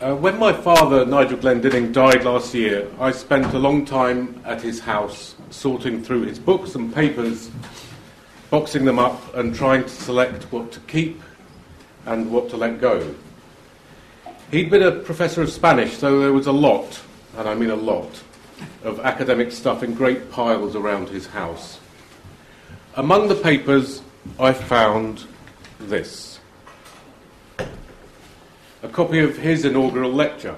Uh, when my father, Nigel Glendinning, died last year, I spent a long time at his house sorting through his books and papers, boxing them up, and trying to select what to keep and what to let go. He'd been a professor of Spanish, so there was a lot, and I mean a lot, of academic stuff in great piles around his house. Among the papers, I found this a copy of his inaugural lecture.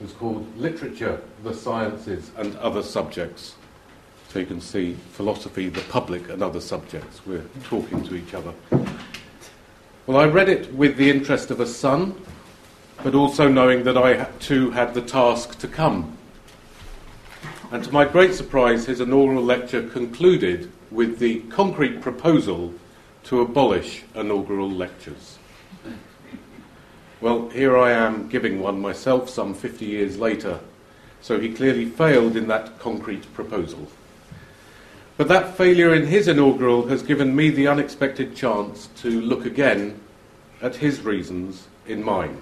It was called Literature, the Sciences and Other Subjects. So you can see philosophy, the public, and other subjects. We're talking to each other. Well, I read it with the interest of a son, but also knowing that I too had the task to come. And to my great surprise, his inaugural lecture concluded with the concrete proposal to abolish inaugural lectures. Well, here I am giving one myself some 50 years later, so he clearly failed in that concrete proposal. But that failure in his inaugural has given me the unexpected chance to look again at his reasons in mine.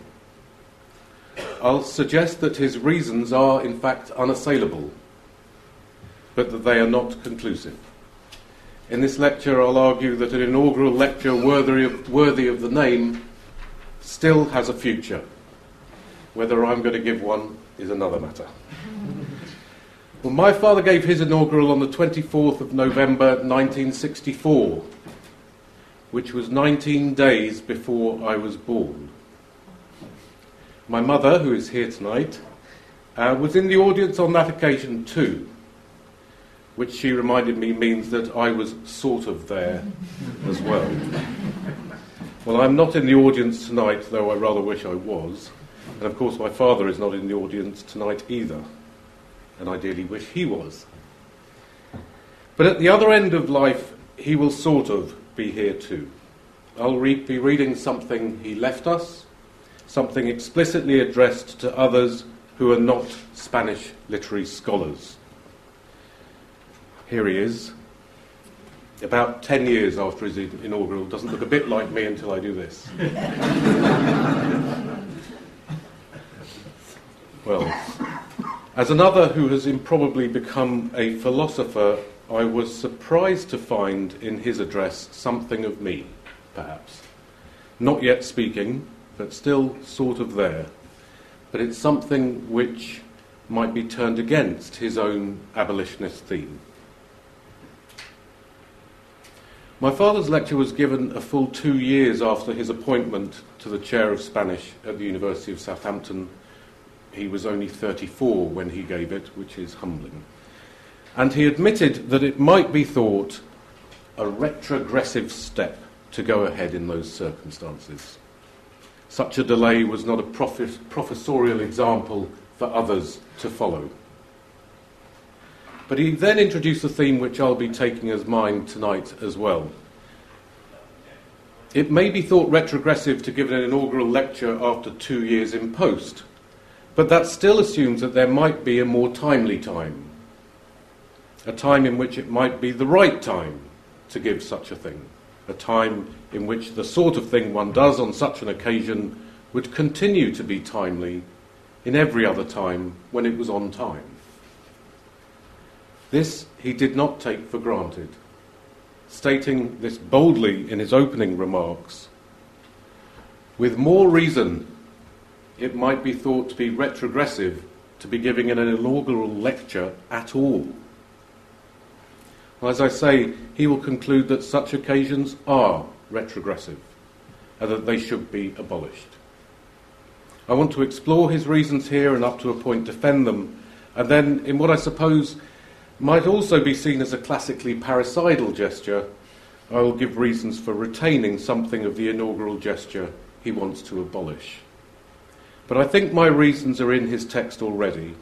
I'll suggest that his reasons are, in fact, unassailable, but that they are not conclusive. In this lecture, I'll argue that an inaugural lecture worthy of, worthy of the name still has a future. Whether I'm going to give one is another matter. well, my father gave his inaugural on the 24th of November 1964, which was 19 days before I was born. My mother, who is here tonight, uh, was in the audience on that occasion too, which she reminded me means that I was sort of there as well. Well, I'm not in the audience tonight, though I rather wish I was. And of course, my father is not in the audience tonight either, and I dearly wish he was. But at the other end of life, he will sort of be here too. I'll re- be reading something he left us, something explicitly addressed to others who are not Spanish literary scholars. Here he is about 10 years after his inaugural, doesn't look a bit like me until I do this. well, as another who has improbably become a philosopher, I was surprised to find in his address something of me, perhaps. Not yet speaking, but still sort of there. But it's something which might be turned against his own abolitionist theme. My father's lecture was given a full two years after his appointment to the chair of Spanish at the University of Southampton. He was only 34 when he gave it, which is humbling. And he admitted that it might be thought a retrogressive step to go ahead in those circumstances. Such a delay was not a professorial example for others to follow. But he then introduced a theme which I'll be taking as mine tonight as well. It may be thought retrogressive to give an inaugural lecture after two years in post, but that still assumes that there might be a more timely time, a time in which it might be the right time to give such a thing, a time in which the sort of thing one does on such an occasion would continue to be timely in every other time when it was on time. This he did not take for granted, stating this boldly in his opening remarks. With more reason, it might be thought to be retrogressive to be giving an inaugural lecture at all. As I say, he will conclude that such occasions are retrogressive and that they should be abolished. I want to explore his reasons here and up to a point defend them, and then, in what I suppose might also be seen as a classically parricidal gesture, I will give reasons for retaining something of the inaugural gesture he wants to abolish. But I think my reasons are in his text already,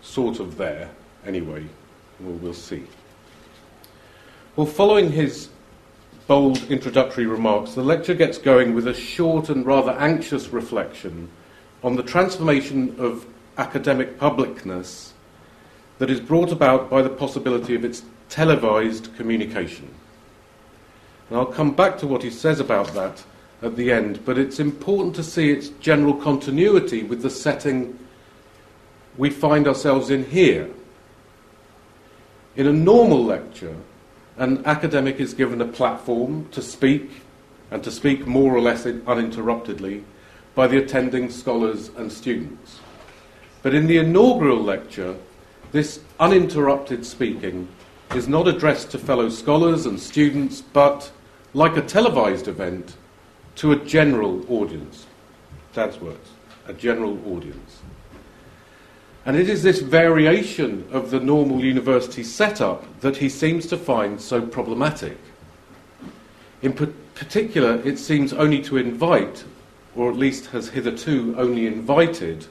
sort of there, anyway. Well, we'll see. Well, following his bold introductory remarks, the lecture gets going with a short and rather anxious reflection on the transformation of academic publicness that is brought about by the possibility of its televised communication. And I'll come back to what he says about that at the end, but it's important to see its general continuity with the setting we find ourselves in here. In a normal lecture, an academic is given a platform to speak, and to speak more or less uninterruptedly, by the attending scholars and students. But in the inaugural lecture, this uninterrupted speaking is not addressed to fellow scholars and students, but, like a televised event, to a general audience. Dad's words, a general audience. And it is this variation of the normal university setup that he seems to find so problematic. In particular, it seems only to invite, or at least has hitherto only invited,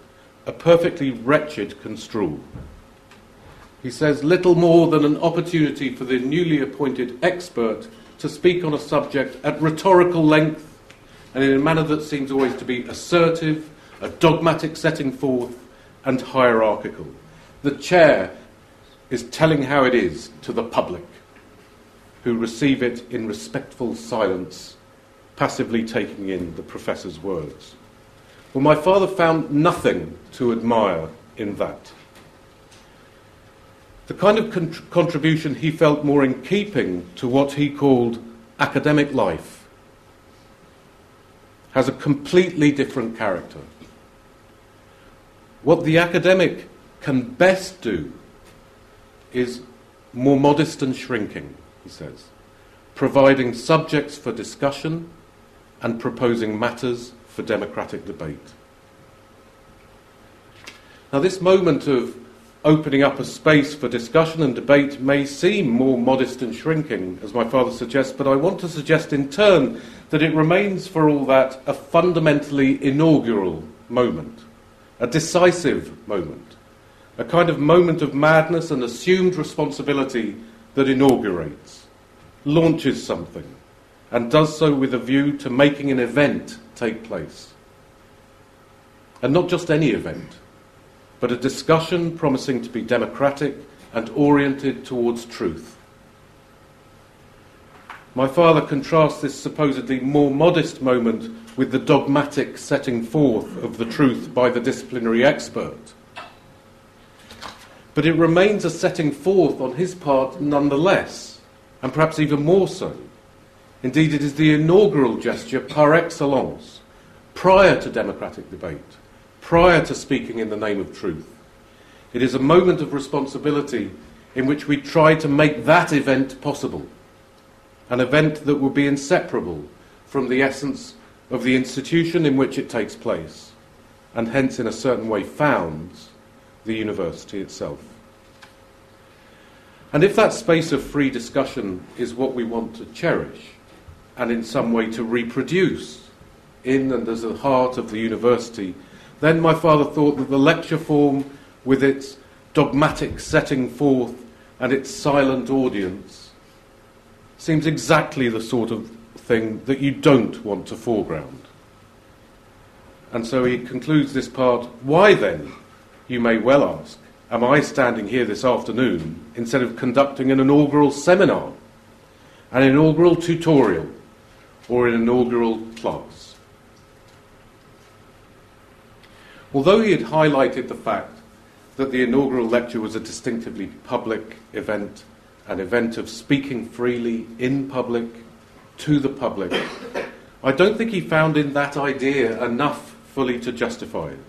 a perfectly wretched construal. He says little more than an opportunity for the newly appointed expert to speak on a subject at rhetorical length and in a manner that seems always to be assertive, a dogmatic setting forth, and hierarchical. The chair is telling how it is to the public, who receive it in respectful silence, passively taking in the professor's words. Well, my father found nothing to admire in that. The kind of con- contribution he felt more in keeping to what he called academic life has a completely different character. What the academic can best do is more modest and shrinking, he says, providing subjects for discussion and proposing matters for democratic debate. Now, this moment of opening up a space for discussion and debate may seem more modest and shrinking, as my father suggests, but I want to suggest in turn that it remains, for all that, a fundamentally inaugural moment, a decisive moment, a kind of moment of madness and assumed responsibility that inaugurates, launches something, and does so with a view to making an event take place. And not just any event, but a discussion promising to be democratic and oriented towards truth. My father contrasts this supposedly more modest moment with the dogmatic setting forth of the truth by the disciplinary expert. But it remains a setting forth on his part nonetheless, and perhaps even more so. Indeed, it is the inaugural gesture par excellence, prior to democratic debate, prior to speaking in the name of truth. It is a moment of responsibility in which we try to make that event possible an event that will be inseparable from the essence of the institution in which it takes place, and hence, in a certain way, founds the university itself. And if that space of free discussion is what we want to cherish, and in some way to reproduce in and as the heart of the university, then my father thought that the lecture form, with its dogmatic setting forth and its silent audience, seems exactly the sort of thing that you don't want to foreground. And so he concludes this part why then, you may well ask, am I standing here this afternoon instead of conducting an inaugural seminar, an inaugural tutorial, or an inaugural class? Although he had highlighted the fact that the inaugural lecture was a distinctively public event an event of speaking freely in public to the public. I don't think he found in that idea enough fully to justify it.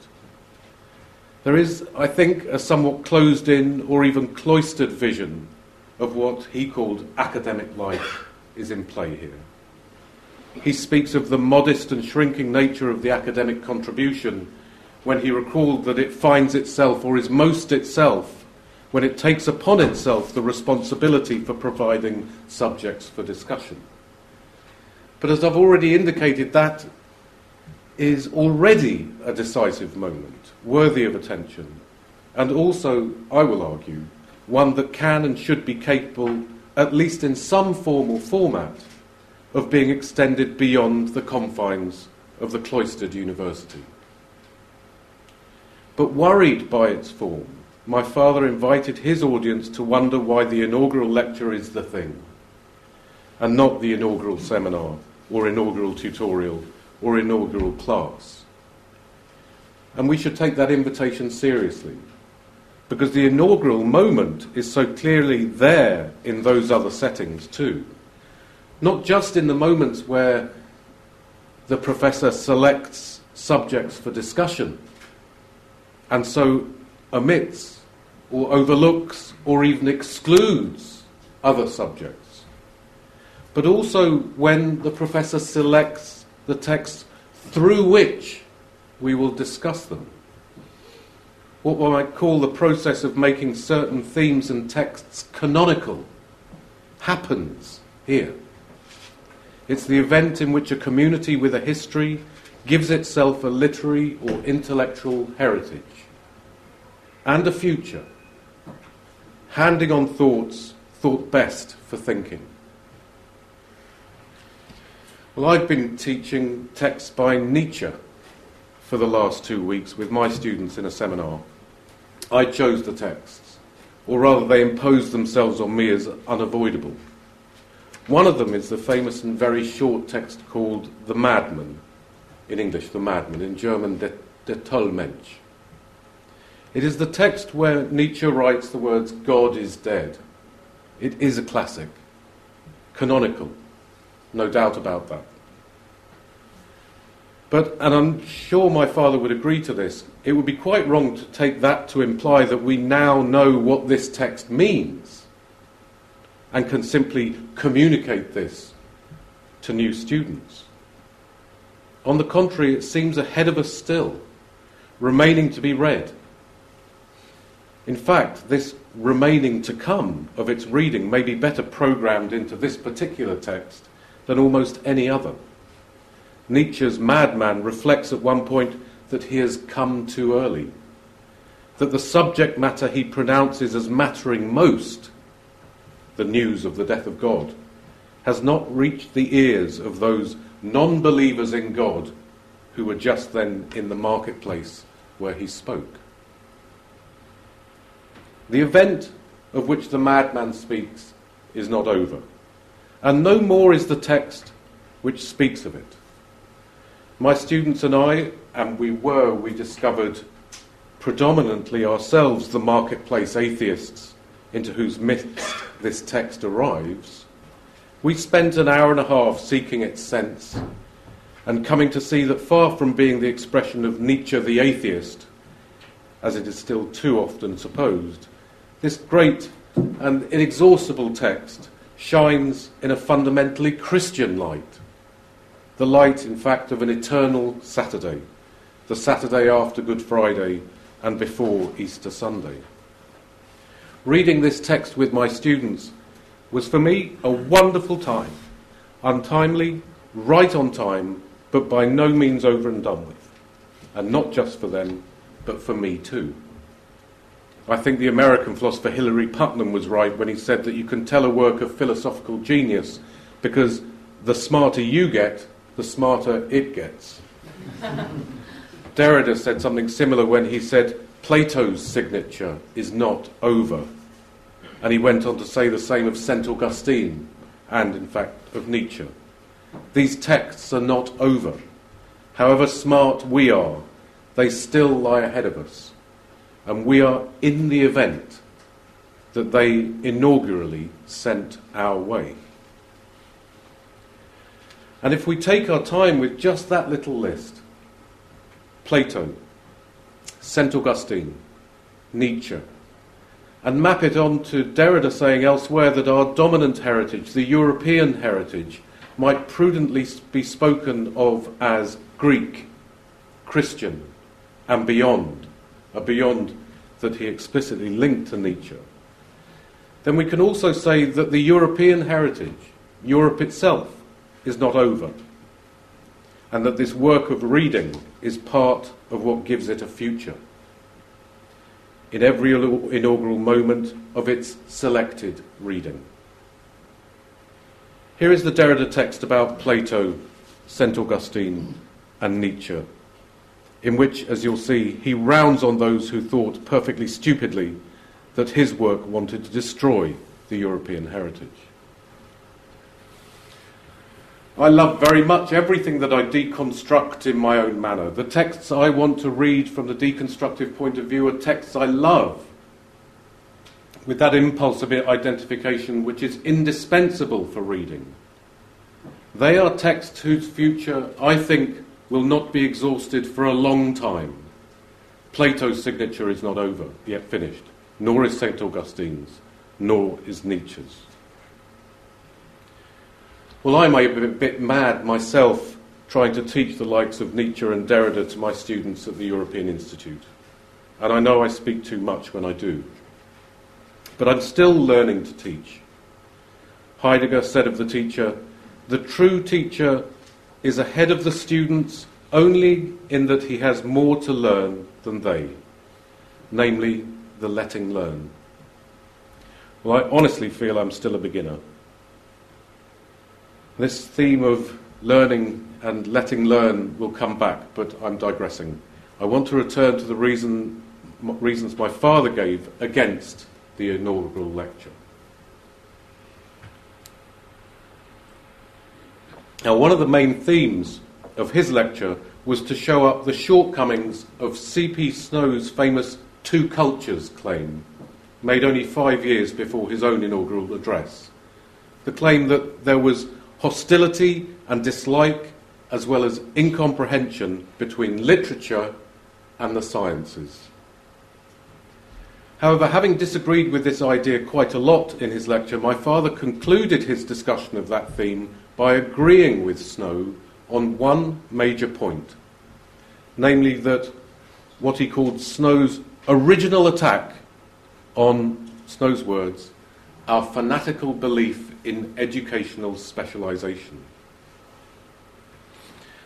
There is, I think, a somewhat closed in or even cloistered vision of what he called academic life is in play here. He speaks of the modest and shrinking nature of the academic contribution when he recalled that it finds itself or is most itself when it takes upon itself the responsibility for providing subjects for discussion. But as I've already indicated, that is already a decisive moment, worthy of attention, and also, I will argue, one that can and should be capable, at least in some formal format, of being extended beyond the confines of the cloistered university. But worried by its form, my father invited his audience to wonder why the inaugural lecture is the thing, and not the inaugural seminar or inaugural tutorial or inaugural class. And we should take that invitation seriously because the inaugural moment is so clearly there in those other settings too. Not just in the moments where the professor selects subjects for discussion and so omits or overlooks or even excludes other subjects, but also when the professor selects the texts through which we will discuss them. What one might call the process of making certain themes and texts canonical happens here. It's the event in which a community with a history gives itself a literary or intellectual heritage and a future, handing on thoughts thought best for thinking. Well, I've been teaching texts by Nietzsche for the last two weeks with my students in a seminar. I chose the texts, or rather, they imposed themselves on me as unavoidable. One of them is the famous and very short text called The Madman, in English, The Madman, in German, Der, Der tolle Mensch. It is the text where Nietzsche writes the words, God is dead. It is a classic, canonical, no doubt about that. But, and I'm sure my father would agree to this, it would be quite wrong to take that to imply that we now know what this text means and can simply communicate this to new students. On the contrary, it seems ahead of us still, remaining to be read. In fact, this remaining to come of its reading may be better programmed into this particular text than almost any other. Nietzsche's madman reflects at one point that he has come too early, that the subject matter he pronounces as mattering most the news of the death of God, has not reached the ears of those non believers in God who were just then in the marketplace where he spoke. The event of which the madman speaks is not over, and no more is the text which speaks of it. My students and I, and we were, we discovered predominantly ourselves the marketplace atheists into whose midst this text arrives, we spent an hour and a half seeking its sense and coming to see that far from being the expression of Nietzsche the atheist, as it is still too often supposed, this great and inexhaustible text shines in a fundamentally Christian light. The light, in fact, of an eternal Saturday, the Saturday after Good Friday and before Easter Sunday reading this text with my students was for me a wonderful time. Untimely, right on time, but by no means over and done with. And not just for them, but for me too. I think the American philosopher Hilary Putnam was right when he said that you can tell a work of philosophical genius because the smarter you get, the smarter it gets. Derrida said something similar when he said, Plato's signature is not over. And he went on to say the same of St. Augustine and, in fact, of Nietzsche. These texts are not over. However smart we are, they still lie ahead of us. And we are in the event that they inaugurally sent our way. And if we take our time with just that little list Plato, St. Augustine, Nietzsche, and map it onto Derrida saying elsewhere that our dominant heritage, the European heritage, might prudently be spoken of as Greek, Christian, and beyond, beyond that he explicitly linked to Nietzsche, then we can also say that the European heritage, Europe itself, is not over, and that this work of reading is part of what gives it a future in every inaugural moment of its selected reading. Here is the Derrida text about Plato, St. Augustine, and Nietzsche, in which, as you'll see, he rounds on those who thought perfectly stupidly that his work wanted to destroy the European heritage. I love very much everything that I deconstruct in my own manner. The texts I want to read from the deconstructive point of view are texts I love, with that impulse of identification which is indispensable for reading. They are texts whose future, I think, will not be exhausted for a long time. Plato's signature is not over, yet finished, nor is St. Augustine's, nor is Nietzsche's. Well, I may be a bit mad myself trying to teach the likes of Nietzsche and Derrida to my students at the European Institute. And I know I speak too much when I do. But I'm still learning to teach. Heidegger said of the teacher, the true teacher is ahead of the students only in that he has more to learn than they, namely the letting learn. Well, I honestly feel I'm still a beginner. This theme of learning and letting learn will come back, but I'm digressing. I want to return to the reason, reasons my father gave against the inaugural lecture. Now, one of the main themes of his lecture was to show up the shortcomings of C.P. Snow's famous two cultures claim, made only five years before his own inaugural address. The claim that there was hostility and dislike, as well as incomprehension between literature and the sciences. However, having disagreed with this idea quite a lot in his lecture, my father concluded his discussion of that theme by agreeing with Snow on one major point, namely that what he called Snow's original attack on Snow's words, our fanatical belief in educational specialization.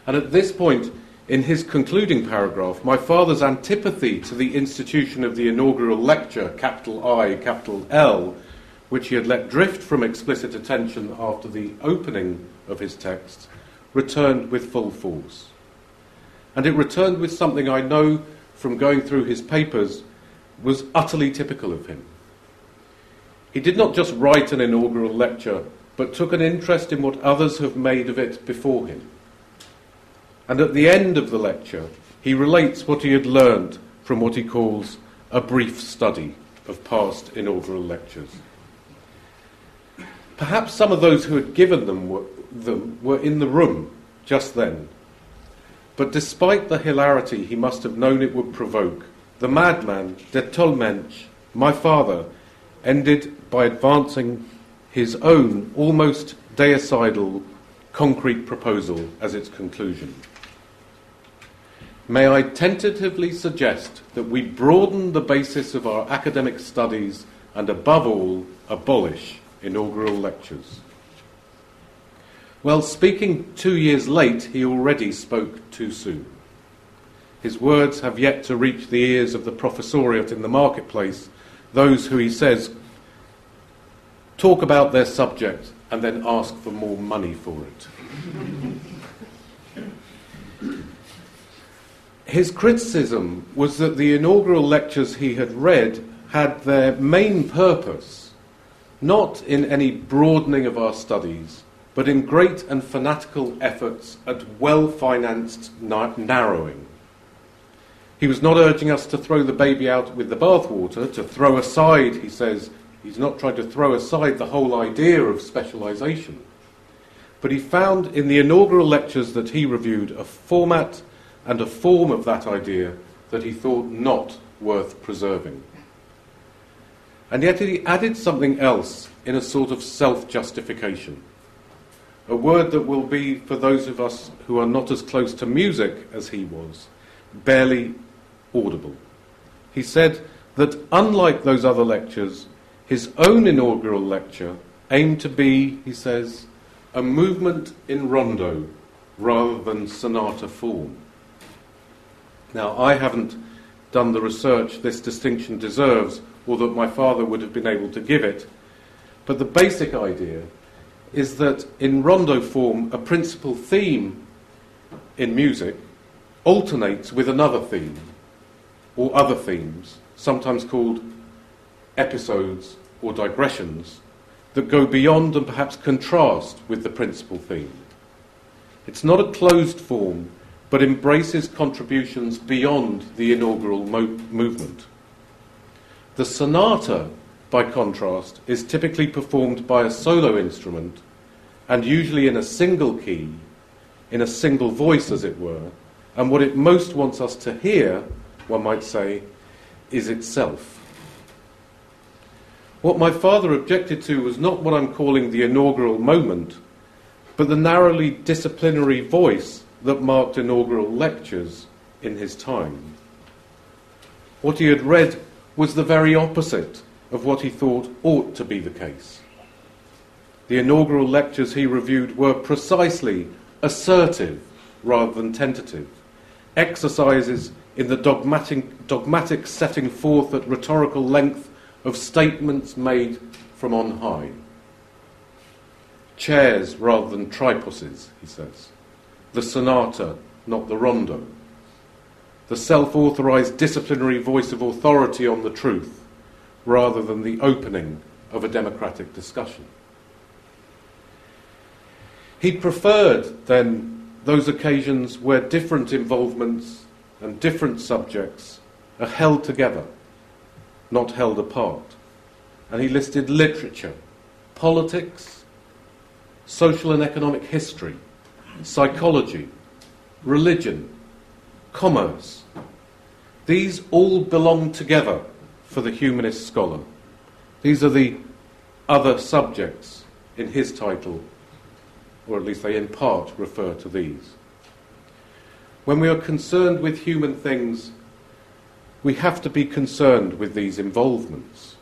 And at this point, in his concluding paragraph, my father's antipathy to the institution of the inaugural lecture, capital I, capital L, which he had let drift from explicit attention after the opening of his text, returned with full force. And it returned with something I know from going through his papers was utterly typical of him. He did not just write an inaugural lecture, but took an interest in what others have made of it before him. And at the end of the lecture, he relates what he had learned from what he calls a brief study of past inaugural lectures. Perhaps some of those who had given them were, them were in the room just then. But despite the hilarity he must have known it would provoke, the madman, der tolle Mensch, my father, ended by advancing his own almost deicidal concrete proposal as its conclusion. May I tentatively suggest that we broaden the basis of our academic studies and, above all, abolish inaugural lectures? Well, speaking two years late, he already spoke too soon. His words have yet to reach the ears of the professoriate in the marketplace, those who he says talk about their subject and then ask for more money for it. His criticism was that the inaugural lectures he had read had their main purpose not in any broadening of our studies, but in great and fanatical efforts at well financed narrowing. He was not urging us to throw the baby out with the bathwater, to throw aside, he says, he's not trying to throw aside the whole idea of specialization. But he found in the inaugural lectures that he reviewed a format and a form of that idea that he thought not worth preserving. And yet he added something else in a sort of self justification. A word that will be, for those of us who are not as close to music as he was, barely audible. He said that unlike those other lectures, his own inaugural lecture aimed to be, he says, a movement in rondo rather than sonata form. Now, I haven't done the research this distinction deserves, or that my father would have been able to give it, but the basic idea is that in rondo form, a principal theme in music alternates with another theme or other themes, sometimes called episodes or digressions, that go beyond and perhaps contrast with the principal theme. It's not a closed form, but embraces contributions beyond the inaugural mo- movement. The sonata, by contrast, is typically performed by a solo instrument and usually in a single key, in a single voice, as it were, and what it most wants us to hear, one might say, is itself. What my father objected to was not what I'm calling the inaugural moment, but the narrowly disciplinary voice that marked inaugural lectures in his time. What he had read was the very opposite of what he thought ought to be the case. The inaugural lectures he reviewed were precisely assertive rather than tentative, exercises in the dogmatic, dogmatic setting forth at rhetorical length of statements made from on high. Chairs rather than tripuses, he says. The sonata, not the rondo. The self authorized disciplinary voice of authority on the truth, rather than the opening of a democratic discussion. He preferred, then, those occasions where different involvements and different subjects are held together not held apart. And he listed literature, politics, social and economic history, psychology, religion, commerce. These all belong together for the humanist scholar. These are the other subjects in his title, or at least they in part refer to these. When we are concerned with human things, we have to be concerned with these involvements.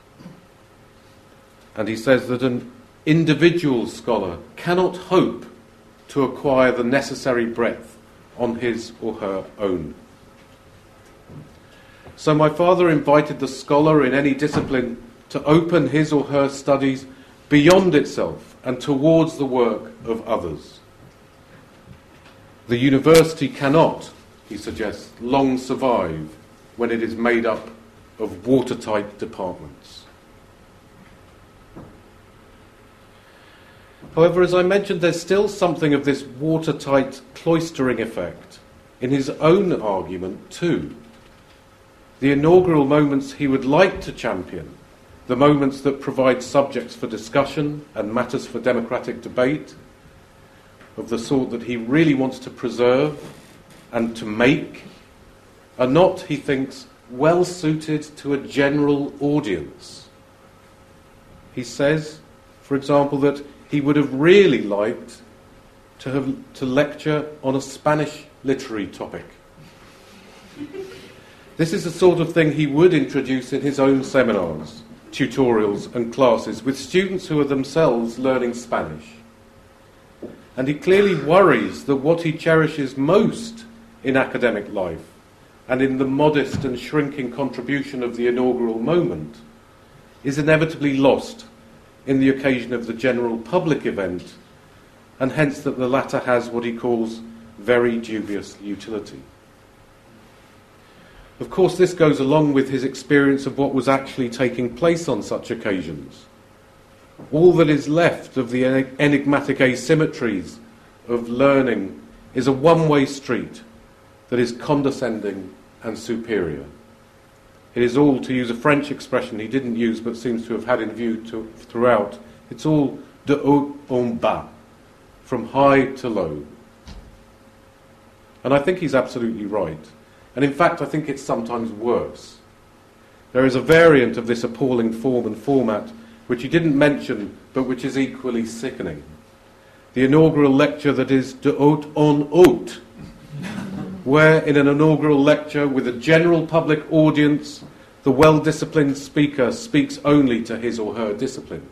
And he says that an individual scholar cannot hope to acquire the necessary breadth on his or her own. So, my father invited the scholar in any discipline to open his or her studies beyond itself and towards the work of others. The university cannot, he suggests, long survive when it is made up of watertight departments. However, as I mentioned, there's still something of this watertight cloistering effect in his own argument, too. The inaugural moments he would like to champion, the moments that provide subjects for discussion and matters for democratic debate, of the sort that he really wants to preserve and to make are not, he thinks, well suited to a general audience. He says, for example, that he would have really liked to, have, to lecture on a Spanish literary topic. This is the sort of thing he would introduce in his own seminars, tutorials, and classes with students who are themselves learning Spanish. And he clearly worries that what he cherishes most in academic life and in the modest and shrinking contribution of the inaugural moment, is inevitably lost in the occasion of the general public event, and hence that the latter has what he calls very dubious utility. Of course, this goes along with his experience of what was actually taking place on such occasions. All that is left of the enigmatic asymmetries of learning is a one way street that is condescending and superior. It is all, to use a French expression he didn't use but seems to have had in view to, throughout, it's all de haut en bas, from high to low. And I think he's absolutely right. And in fact, I think it's sometimes worse. There is a variant of this appalling form and format which he didn't mention but which is equally sickening. The inaugural lecture that is de haut en haut where, in an inaugural lecture with a general public audience, the well disciplined speaker speaks only to his or her discipline.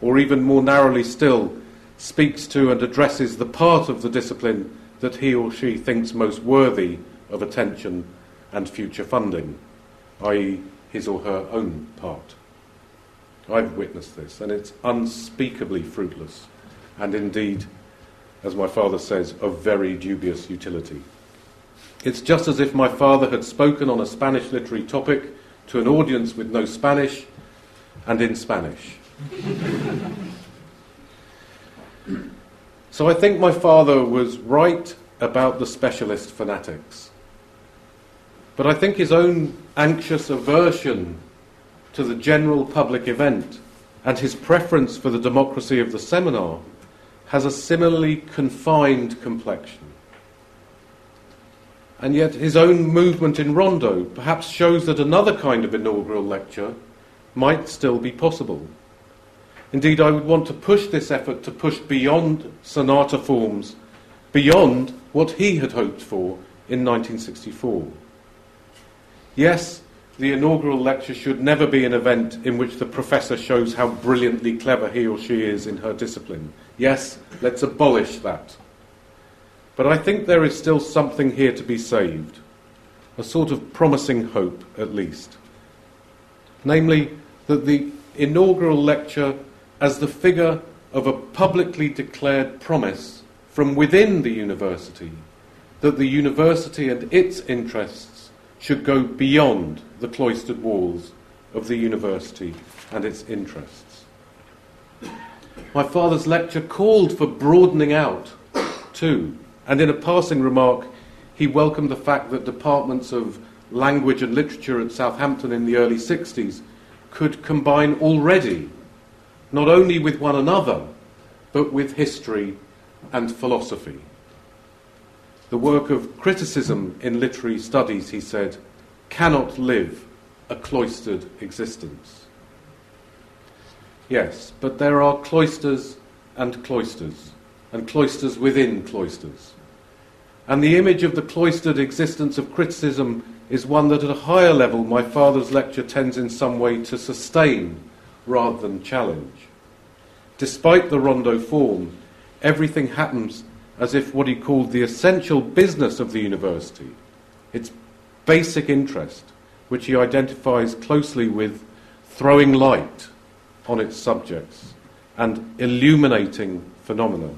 Or even more narrowly still, speaks to and addresses the part of the discipline that he or she thinks most worthy of attention and future funding, i.e., his or her own part. I've witnessed this, and it's unspeakably fruitless, and indeed as my father says, of very dubious utility. It's just as if my father had spoken on a Spanish literary topic to an audience with no Spanish and in Spanish. So I think my father was right about the specialist fanatics. But I think his own anxious aversion to the general public event and his preference for the democracy of the seminar has a similarly confined complexion. And yet his own movement in Rondo perhaps shows that another kind of inaugural lecture might still be possible. Indeed, I would want to push this effort to push beyond sonata forms, beyond what he had hoped for in 1964. Yes, the inaugural lecture should never be an event in which the professor shows how brilliantly clever he or she is in her discipline. Yes, let's abolish that. But I think there is still something here to be saved, a sort of promising hope, at least. Namely, that the inaugural lecture, as the figure of a publicly declared promise from within the university, that the university and its interests should go beyond the cloistered walls of the university and its interests. My father's lecture called for broadening out, too, and in a passing remark, he welcomed the fact that departments of language and literature at Southampton in the early 60s could combine already, not only with one another, but with history and philosophy. The work of criticism in literary studies, he said, cannot live a cloistered existence. Yes, but there are cloisters and cloisters, and cloisters within cloisters. And the image of the cloistered existence of criticism is one that at a higher level my father's lecture tends in some way to sustain rather than challenge. Despite the rondo form, everything happens as if what he called the essential business of the university, its basic interest, which he identifies closely with throwing light on its subjects and illuminating phenomena.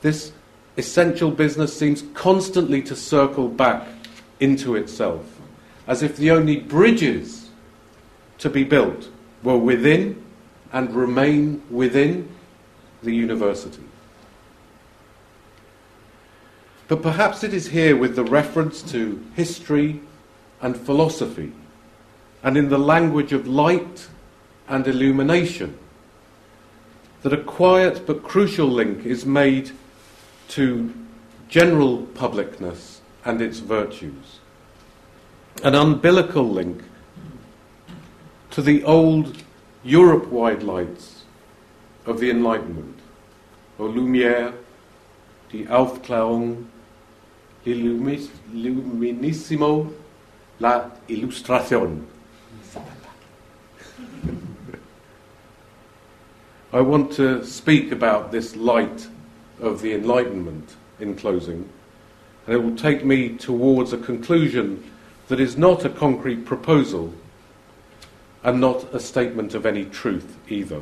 This essential business seems constantly to circle back into itself, as if the only bridges to be built were within and remain within the university. But perhaps it is here with the reference to history and philosophy, and in the language of light and illumination, that a quiet but crucial link is made to general publicness and its virtues. An umbilical link to the old Europe wide lights of the Enlightenment, or Lumière, die Aufklärung, La. I want to speak about this light of the Enlightenment in closing, and it will take me towards a conclusion that is not a concrete proposal and not a statement of any truth either,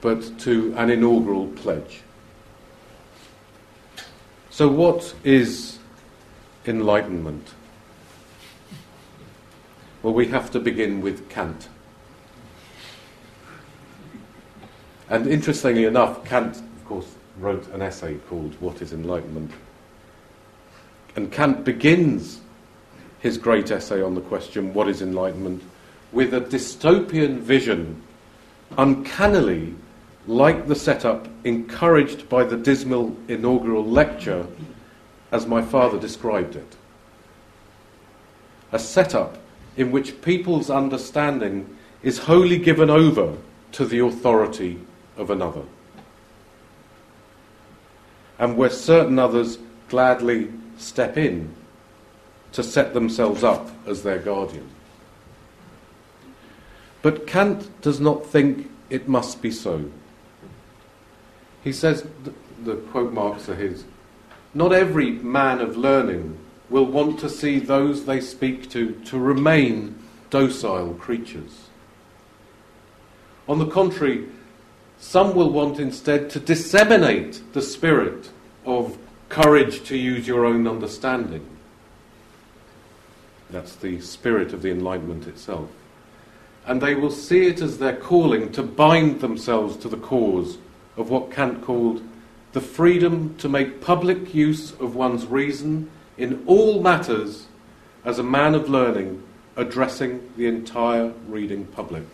but to an inaugural pledge. So, what is enlightenment? Well, we have to begin with Kant. And interestingly enough, Kant, of course, wrote an essay called What is Enlightenment? And Kant begins his great essay on the question, What is Enlightenment? with a dystopian vision, uncannily like the setup encouraged by the dismal inaugural lecture as my father described it. A setup in which people's understanding is wholly given over to the authority of another, and where certain others gladly step in to set themselves up as their guardian. But Kant does not think it must be so. He says, the quote marks are his, not every man of learning will want to see those they speak to to remain docile creatures. On the contrary, some will want instead to disseminate the spirit of courage to use your own understanding. That's the spirit of the Enlightenment itself. And they will see it as their calling to bind themselves to the cause of what Kant called the freedom to make public use of one's reason in all matters as a man of learning addressing the entire reading public.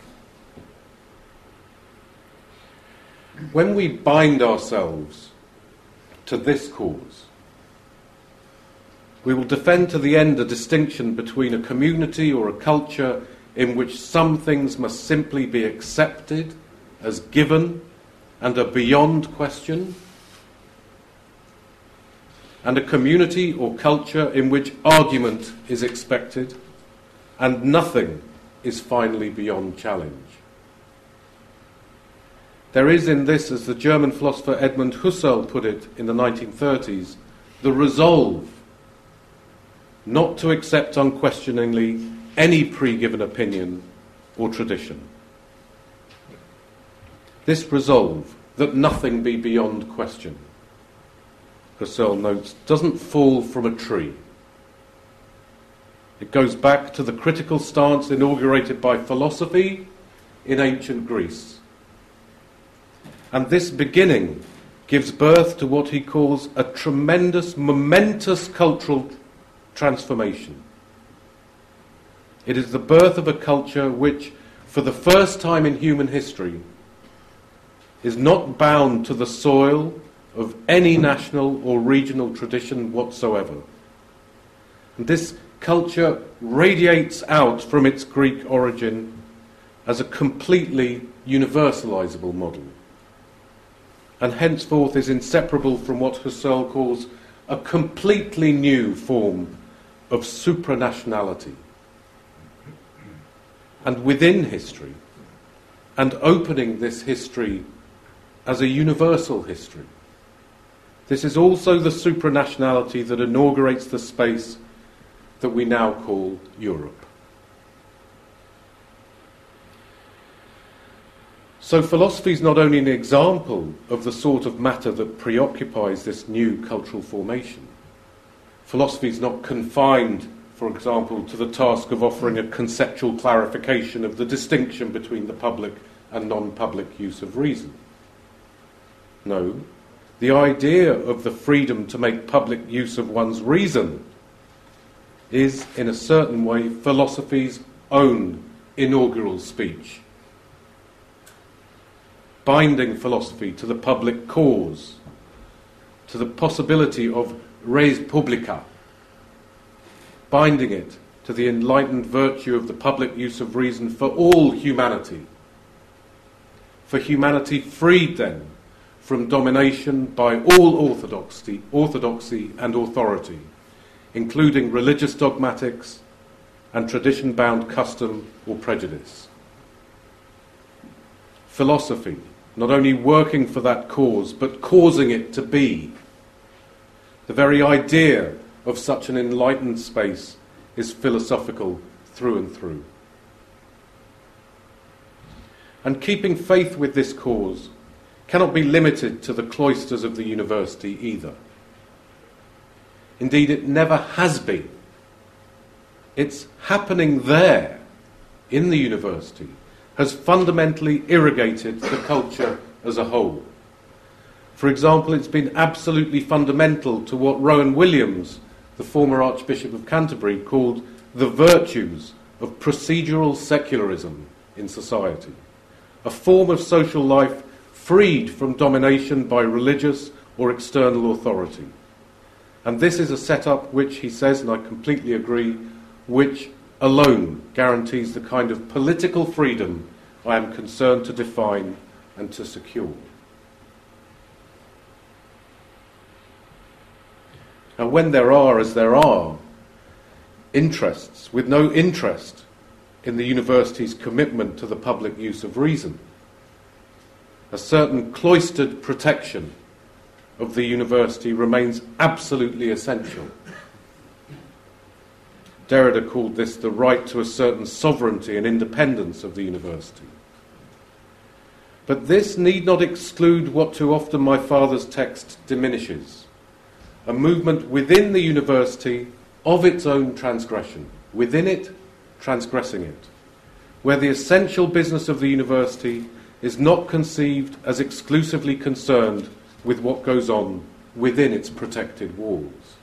When we bind ourselves to this cause, we will defend to the end a distinction between a community or a culture in which some things must simply be accepted as given and a beyond question, and a community or culture in which argument is expected and nothing is finally beyond challenge. There is in this, as the German philosopher Edmund Husserl put it in the 1930s, the resolve not to accept unquestioningly any pre given opinion or tradition. This resolve that nothing be beyond question, Husserl notes, doesn't fall from a tree. It goes back to the critical stance inaugurated by philosophy in ancient Greece. And this beginning gives birth to what he calls a tremendous, momentous cultural transformation. It is the birth of a culture which, for the first time in human history, is not bound to the soil of any national or regional tradition whatsoever. And this culture radiates out from its Greek origin as a completely universalizable model, and henceforth is inseparable from what Husserl calls a completely new form of supranationality. And within history, and opening this history as a universal history. This is also the supranationality that inaugurates the space that we now call Europe. So, philosophy is not only an example of the sort of matter that preoccupies this new cultural formation, philosophy is not confined, for example, to the task of offering a conceptual clarification of the distinction between the public and non public use of reason. No, the idea of the freedom to make public use of one's reason is, in a certain way, philosophy's own inaugural speech. Binding philosophy to the public cause, to the possibility of res publica, binding it to the enlightened virtue of the public use of reason for all humanity. For humanity freed then from domination by all orthodoxy, orthodoxy and authority, including religious dogmatics and tradition bound custom or prejudice. Philosophy, not only working for that cause, but causing it to be the very idea of such an enlightened space is philosophical through and through. And keeping faith with this cause cannot be limited to the cloisters of the university either. Indeed, it never has been. It's happening there, in the university, has fundamentally irrigated the culture as a whole. For example, it's been absolutely fundamental to what Rowan Williams, the former Archbishop of Canterbury, called the virtues of procedural secularism in society, a form of social life freed from domination by religious or external authority. And this is a setup which, he says, and I completely agree, which alone guarantees the kind of political freedom I am concerned to define and to secure. Now, when there are, as there are, interests with no interest in the university's commitment to the public use of reason, a certain cloistered protection of the university remains absolutely essential. Derrida called this the right to a certain sovereignty and independence of the university. But this need not exclude what too often my father's text diminishes a movement within the university of its own transgression, within it, transgressing it, where the essential business of the university is not conceived as exclusively concerned with what goes on within its protected walls.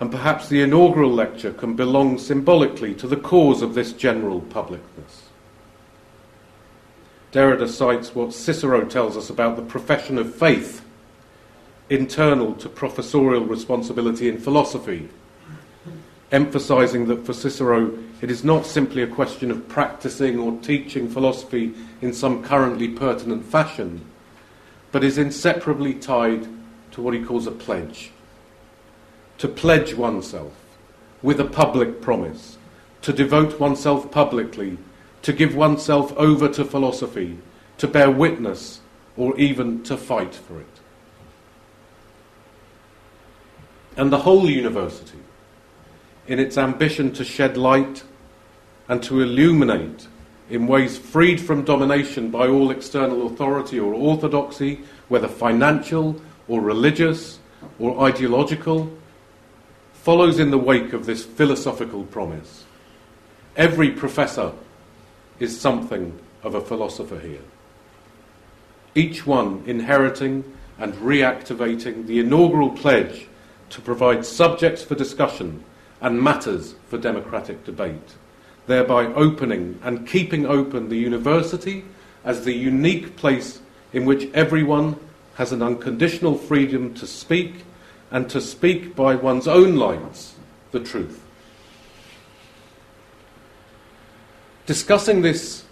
And perhaps the inaugural lecture can belong symbolically to the cause of this general publicness. Derrida cites what Cicero tells us about the profession of faith, internal to professorial responsibility in philosophy, emphasizing that for Cicero it is not simply a question of practicing or teaching philosophy in some currently pertinent fashion, but is inseparably tied to what he calls a pledge. To pledge oneself with a public promise, to devote oneself publicly, to give oneself over to philosophy, to bear witness, or even to fight for it. And the whole university, in its ambition to shed light and to illuminate in ways freed from domination by all external authority or orthodoxy, whether financial or religious or ideological, follows in the wake of this philosophical promise. Every professor is something of a philosopher here. Each one inheriting and reactivating the inaugural pledge to provide subjects for discussion and matters for democratic debate thereby opening and keeping open the university as the unique place in which everyone has an unconditional freedom to speak and to speak by one's own lights the truth. Discussing this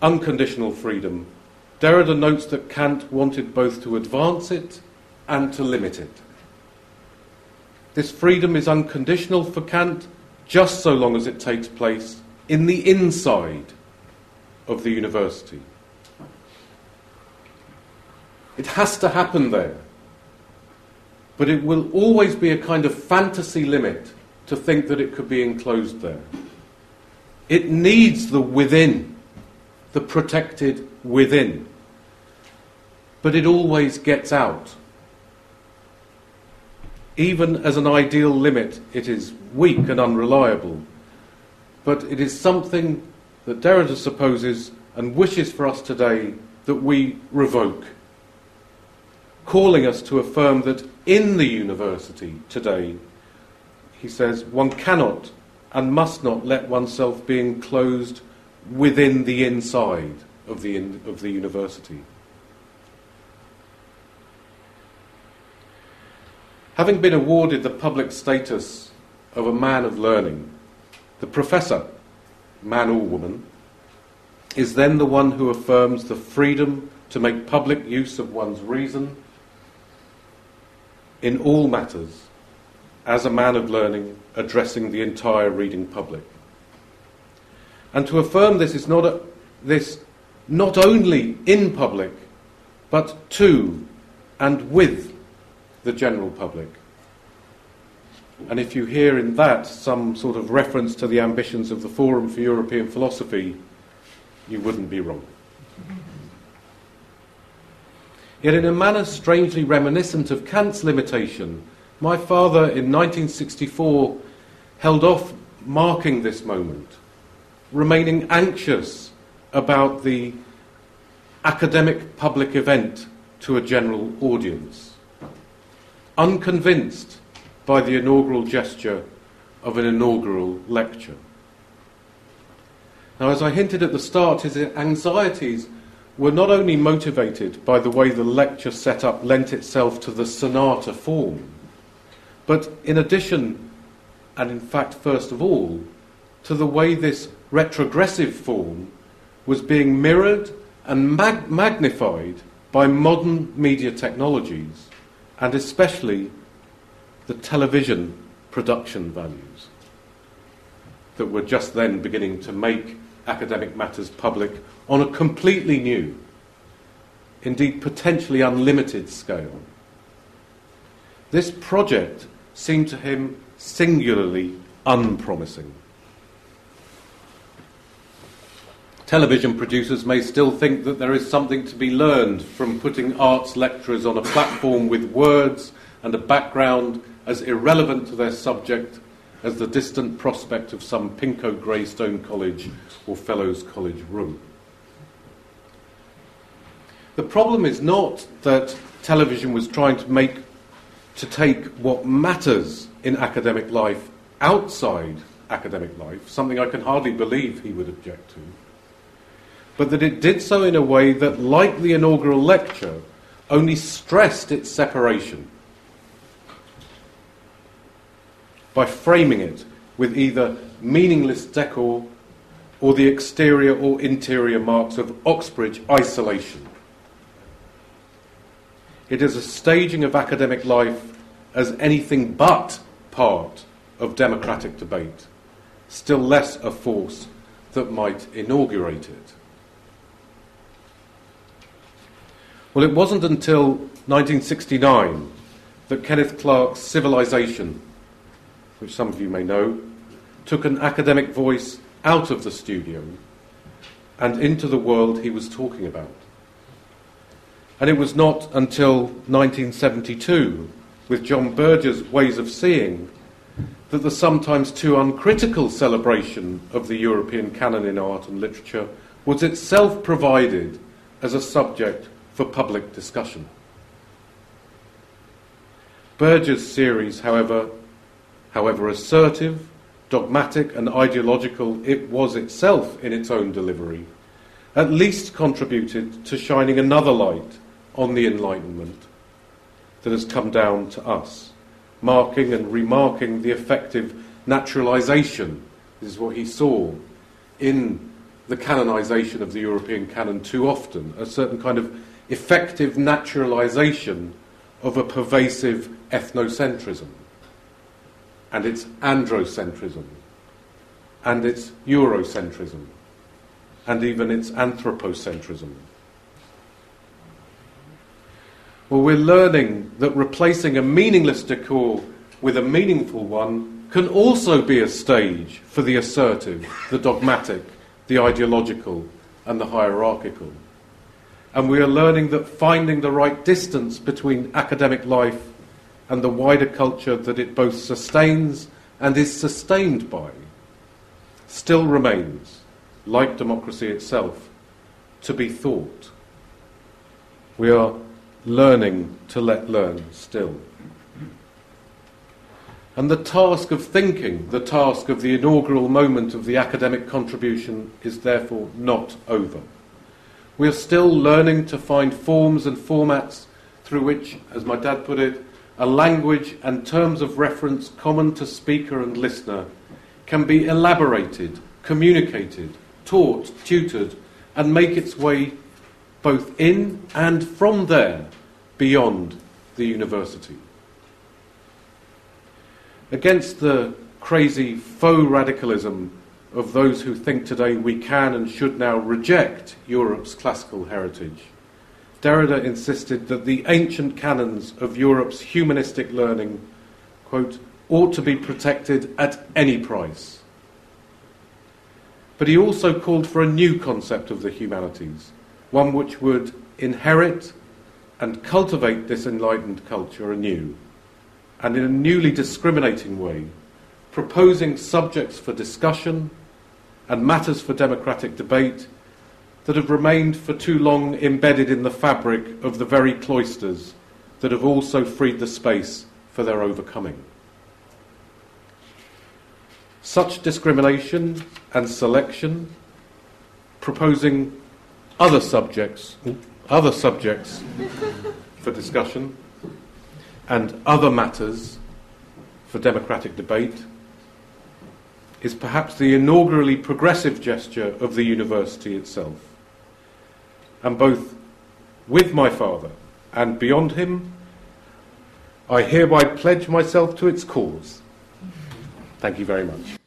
unconditional freedom, Derrida notes that Kant wanted both to advance it and to limit it. This freedom is unconditional for Kant just so long as it takes place in the inside of the university. It has to happen there. But it will always be a kind of fantasy limit to think that it could be enclosed there. It needs the within, the protected within. But it always gets out. Even as an ideal limit, it is weak and unreliable but it is something that Derrida supposes and wishes for us today that we revoke, calling us to affirm that in the university today, he says, one cannot and must not let oneself be enclosed within the inside of the, in, of the university. Having been awarded the public status of a man of learning, the professor, man or woman, is then the one who affirms the freedom to make public use of one's reason in all matters as a man of learning addressing the entire reading public. And to affirm this is not a, this not only in public, but to and with the general public. And if you hear in that some sort of reference to the ambitions of the Forum for European Philosophy, you wouldn't be wrong. Yet, in a manner strangely reminiscent of Kant's limitation, my father in 1964 held off marking this moment, remaining anxious about the academic public event to a general audience, unconvinced by the inaugural gesture of an inaugural lecture. Now, as I hinted at the start, his anxieties were not only motivated by the way the lecture setup lent itself to the sonata form, but in addition, and in fact, first of all, to the way this retrogressive form was being mirrored and mag- magnified by modern media technologies, and especially the television production values that were just then beginning to make academic matters public on a completely new, indeed potentially unlimited scale. This project seemed to him singularly unpromising. Television producers may still think that there is something to be learned from putting arts lecturers on a platform with words and a background as irrelevant to their subject as the distant prospect of some pinko grey stone college or fellows college room. The problem is not that television was trying to make to take what matters in academic life outside academic life, something I can hardly believe he would object to, but that it did so in a way that, like the inaugural lecture, only stressed its separation by framing it with either meaningless decor or the exterior or interior marks of Oxbridge isolation. It is a staging of academic life as anything but part of democratic debate, still less a force that might inaugurate it. Well, it wasn't until 1969 that Kenneth Clark's Civilization, which some of you may know, took an academic voice out of the studio and into the world he was talking about. And it was not until 1972, with John Berger's Ways of Seeing, that the sometimes too uncritical celebration of the European canon in art and literature was itself provided as a subject for public discussion. Berger's series, however, however assertive, dogmatic, and ideological it was itself in its own delivery, at least contributed to shining another light on the Enlightenment that has come down to us, marking and remarking the effective naturalization. This is what he saw in the canonization of the European canon too often, a certain kind of effective naturalization of a pervasive ethnocentrism and its androcentrism and its Eurocentrism and even its anthropocentrism. Well, we're learning that replacing a meaningless decor with a meaningful one can also be a stage for the assertive, the dogmatic, the ideological, and the hierarchical. And we are learning that finding the right distance between academic life and the wider culture that it both sustains and is sustained by still remains, like democracy itself, to be thought. We are learning to let learn still. And the task of thinking, the task of the inaugural moment of the academic contribution, is therefore not over. We are still learning to find forms and formats through which, as my dad put it, a language and terms of reference common to speaker and listener can be elaborated, communicated, taught, tutored, and make its way both in and from there beyond the university. Against the crazy faux radicalism of those who think today we can and should now reject Europe's classical heritage, Derrida insisted that the ancient canons of Europe's humanistic learning, quote, ought to be protected at any price. But he also called for a new concept of the humanities, one which would inherit and cultivate this enlightened culture anew, and in a newly discriminating way, proposing subjects for discussion and matters for democratic debate that have remained for too long embedded in the fabric of the very cloisters that have also freed the space for their overcoming. Such discrimination and selection, proposing other subjects, other subjects for discussion, and other matters for democratic debate, is perhaps the inaugurally progressive gesture of the university itself. And both with my father and beyond him, I hereby pledge myself to its cause. Thank you very much.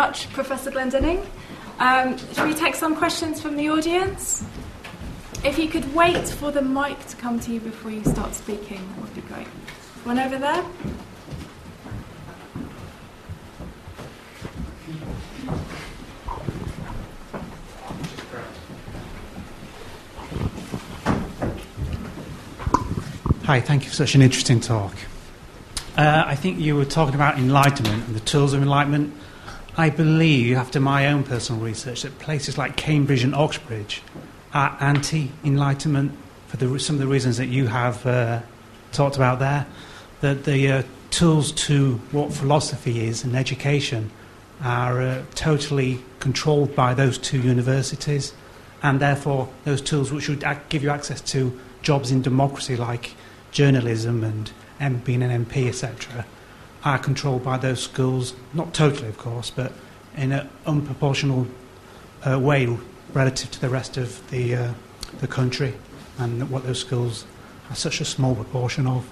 much, Professor Glendinning. Um, should we take some questions from the audience? If you could wait for the mic to come to you before you start speaking, that would be great. One over there. Hi, thank you for such an interesting talk. Uh, I think you were talking about enlightenment and the tools of enlightenment. I believe, after my own personal research, that places like Cambridge and Oxbridge are anti enlightenment for the, some of the reasons that you have uh, talked about there. That the uh, tools to what philosophy is and education are uh, totally controlled by those two universities, and therefore those tools which would give you access to jobs in democracy like journalism and being an MP, etc., are controlled by those schools, not totally, of course, but in an unproportional uh, way relative to the rest of the, uh, the country and what those schools are such a small proportion of.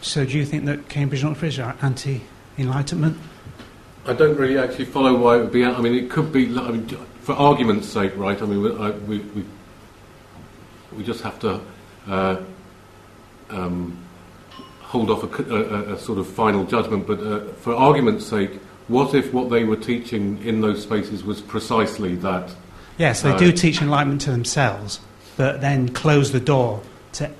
So, do you think that Cambridge and Oxford are anti enlightenment? I don't really actually follow why it would be. I mean, it could be. I mean, for argument's sake, right? I mean, we, I, we, we, we just have to uh, um, hold off a, a, a, sort of final judgment. But uh, for argument's sake, what if what they were teaching in those spaces was precisely that? Yes, they uh, do teach enlightenment to themselves, but then close the door to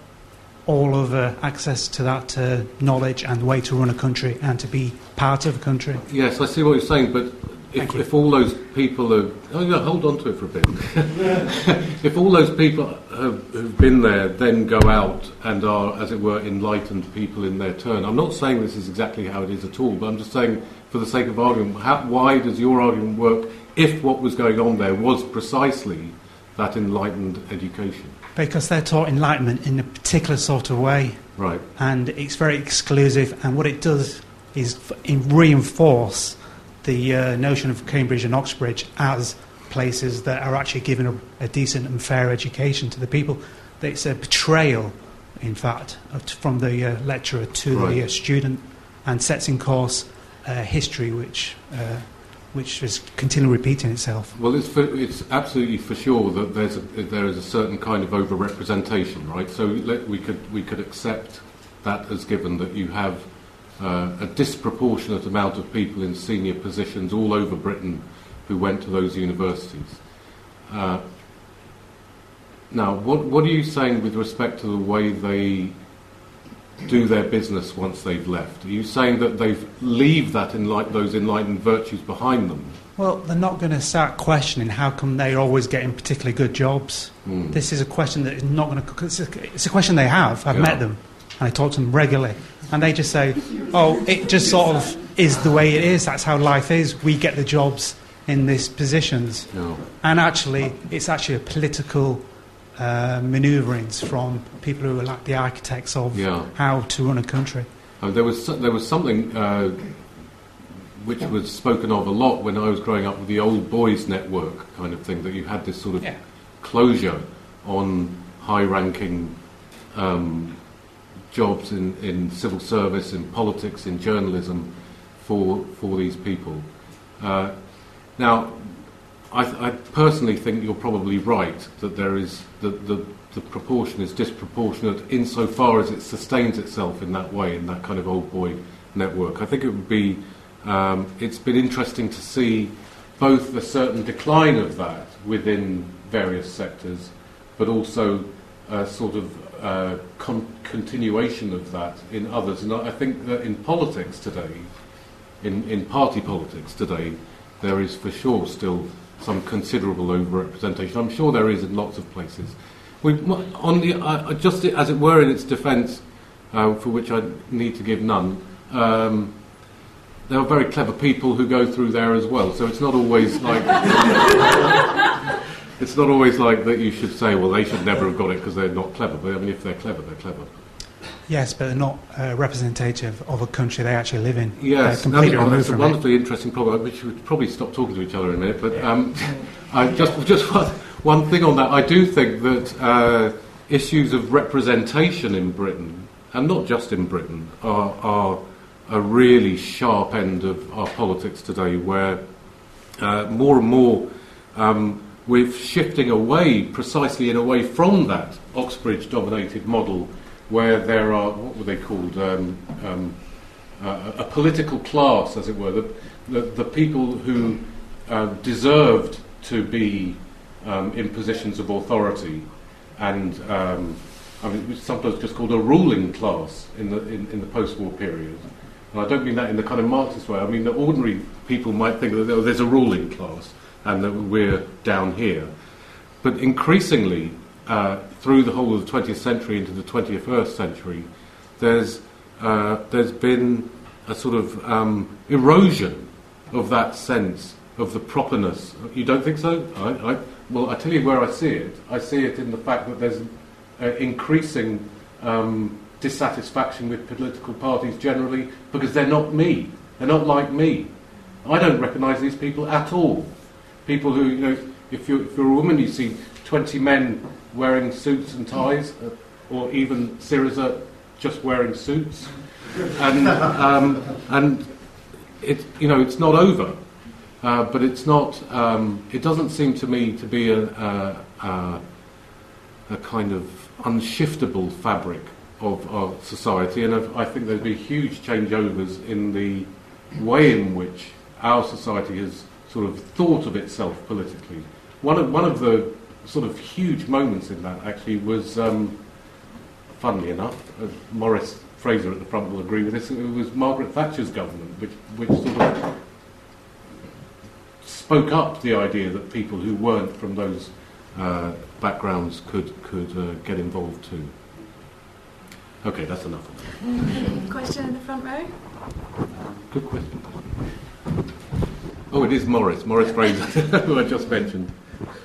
all of uh, access to that uh, knowledge and way to run a country and to be part of a country. Yes, I see what you're saying, but if, if all those people are. Oh, yeah, hold on to it for a bit. if all those people have, who've been there then go out and are, as it were, enlightened people in their turn, I'm not saying this is exactly how it is at all, but I'm just saying, for the sake of argument, how, why does your argument work if what was going on there was precisely that enlightened education? Because they're taught enlightenment in a particular sort of way. Right. And it's very exclusive, and what it does is reinforce the uh, notion of Cambridge and Oxbridge as places that are actually giving a, a decent and fair education to the people. It's a betrayal, in fact, from the uh, lecturer to right. the uh, student and sets in course uh, history which uh, which is continually repeating itself. Well, it's, for, it's absolutely for sure that there's a, there is a certain kind of overrepresentation, right? So let, we could we could accept that as given that you have uh, a disproportionate amount of people in senior positions all over Britain who went to those universities. Uh, now, what, what are you saying with respect to the way they do their business once they've left? Are you saying that they leave that enlight- those enlightened virtues behind them? Well, they're not going to start questioning how come they're always getting particularly good jobs. Mm. This is a question that is not going to. It's a, it's a question they have. I've yeah. met them, and I talk to them regularly, and they just say, "Oh, it just sort of is the way it is. That's how life is. We get the jobs in these positions." Yeah. And actually, it's actually a political uh, manoeuvrings from people who are like the architects of yeah. how to run a country. Um, there was there was something uh, which was spoken of a lot when I was growing up with the old boys network kind of thing that you had this sort of yeah. closure on high-ranking um, jobs in, in civil service, in politics, in journalism for for these people. Uh, now, I, th- I, personally think you're probably right that there is the, the, the proportion is disproportionate insofar as it sustains itself in that way in that kind of old boy network. I think it would be um, it's been interesting to see both a certain decline of that within various sectors, but also a sort of uh, con- continuation of that in others. And I think that in politics today, in, in party politics today, there is for sure still some considerable overrepresentation. I'm sure there is in lots of places. We, on the, uh, just as it were in its defence, uh, for which I need to give none, um, there are very clever people who go through there as well. So it's not always like it's not always like that. You should say, well, they should never have got it because they're not clever. But I mean, if they're clever, they're clever. Yes, but they're not uh, representative of a country they actually live in. Yes, that's a wonderfully it. interesting problem. We should probably stop talking to each other in a minute. But um, I just just one, one, thing on that. I do think that uh, issues of representation in Britain, and not just in Britain, are, are a really sharp end of our politics today, where uh, more and more. Um, we're shifting away, precisely in a way, from that Oxbridge dominated model where there are, what were they called, um, um, uh, a political class, as it were, the, the, the people who uh, deserved to be um, in positions of authority and um, I mean, it's sometimes just called a ruling class in the, in, in the post-war period. And I don't mean that in the kind of Marxist way. I mean that ordinary people might think that oh, there's a ruling class and that we're down here. But increasingly, uh, through the whole of the 20th century into the 21st century, there's, uh, there's been a sort of um, erosion of that sense of the properness. You don't think so? I, I, well, I tell you where I see it. I see it in the fact that there's uh, increasing um, dissatisfaction with political parties generally because they're not me. They're not like me. I don't recognise these people at all. People who, you know, if you're, if you're a woman, you see 20 men wearing suits and ties, uh, or even Syriza just wearing suits. And, um, and it, you know, it's not over. Uh, but it's not, um, it doesn't seem to me to be a, a, a, a kind of unshiftable fabric of our society, and I think there'd be huge changeovers in the way in which our society has sort of thought of itself politically. One of, one of the sort of huge moments in that actually was, um, funnily enough, Maurice Fraser at the front will agree with this, it was Margaret Thatcher's government, which, which sort of spoke up the idea that people who weren't from those uh, backgrounds could, could uh, get involved too. Okay, that's enough. Question in the front row. Good question. Oh, it is Maurice, Maurice Fraser, who I just mentioned.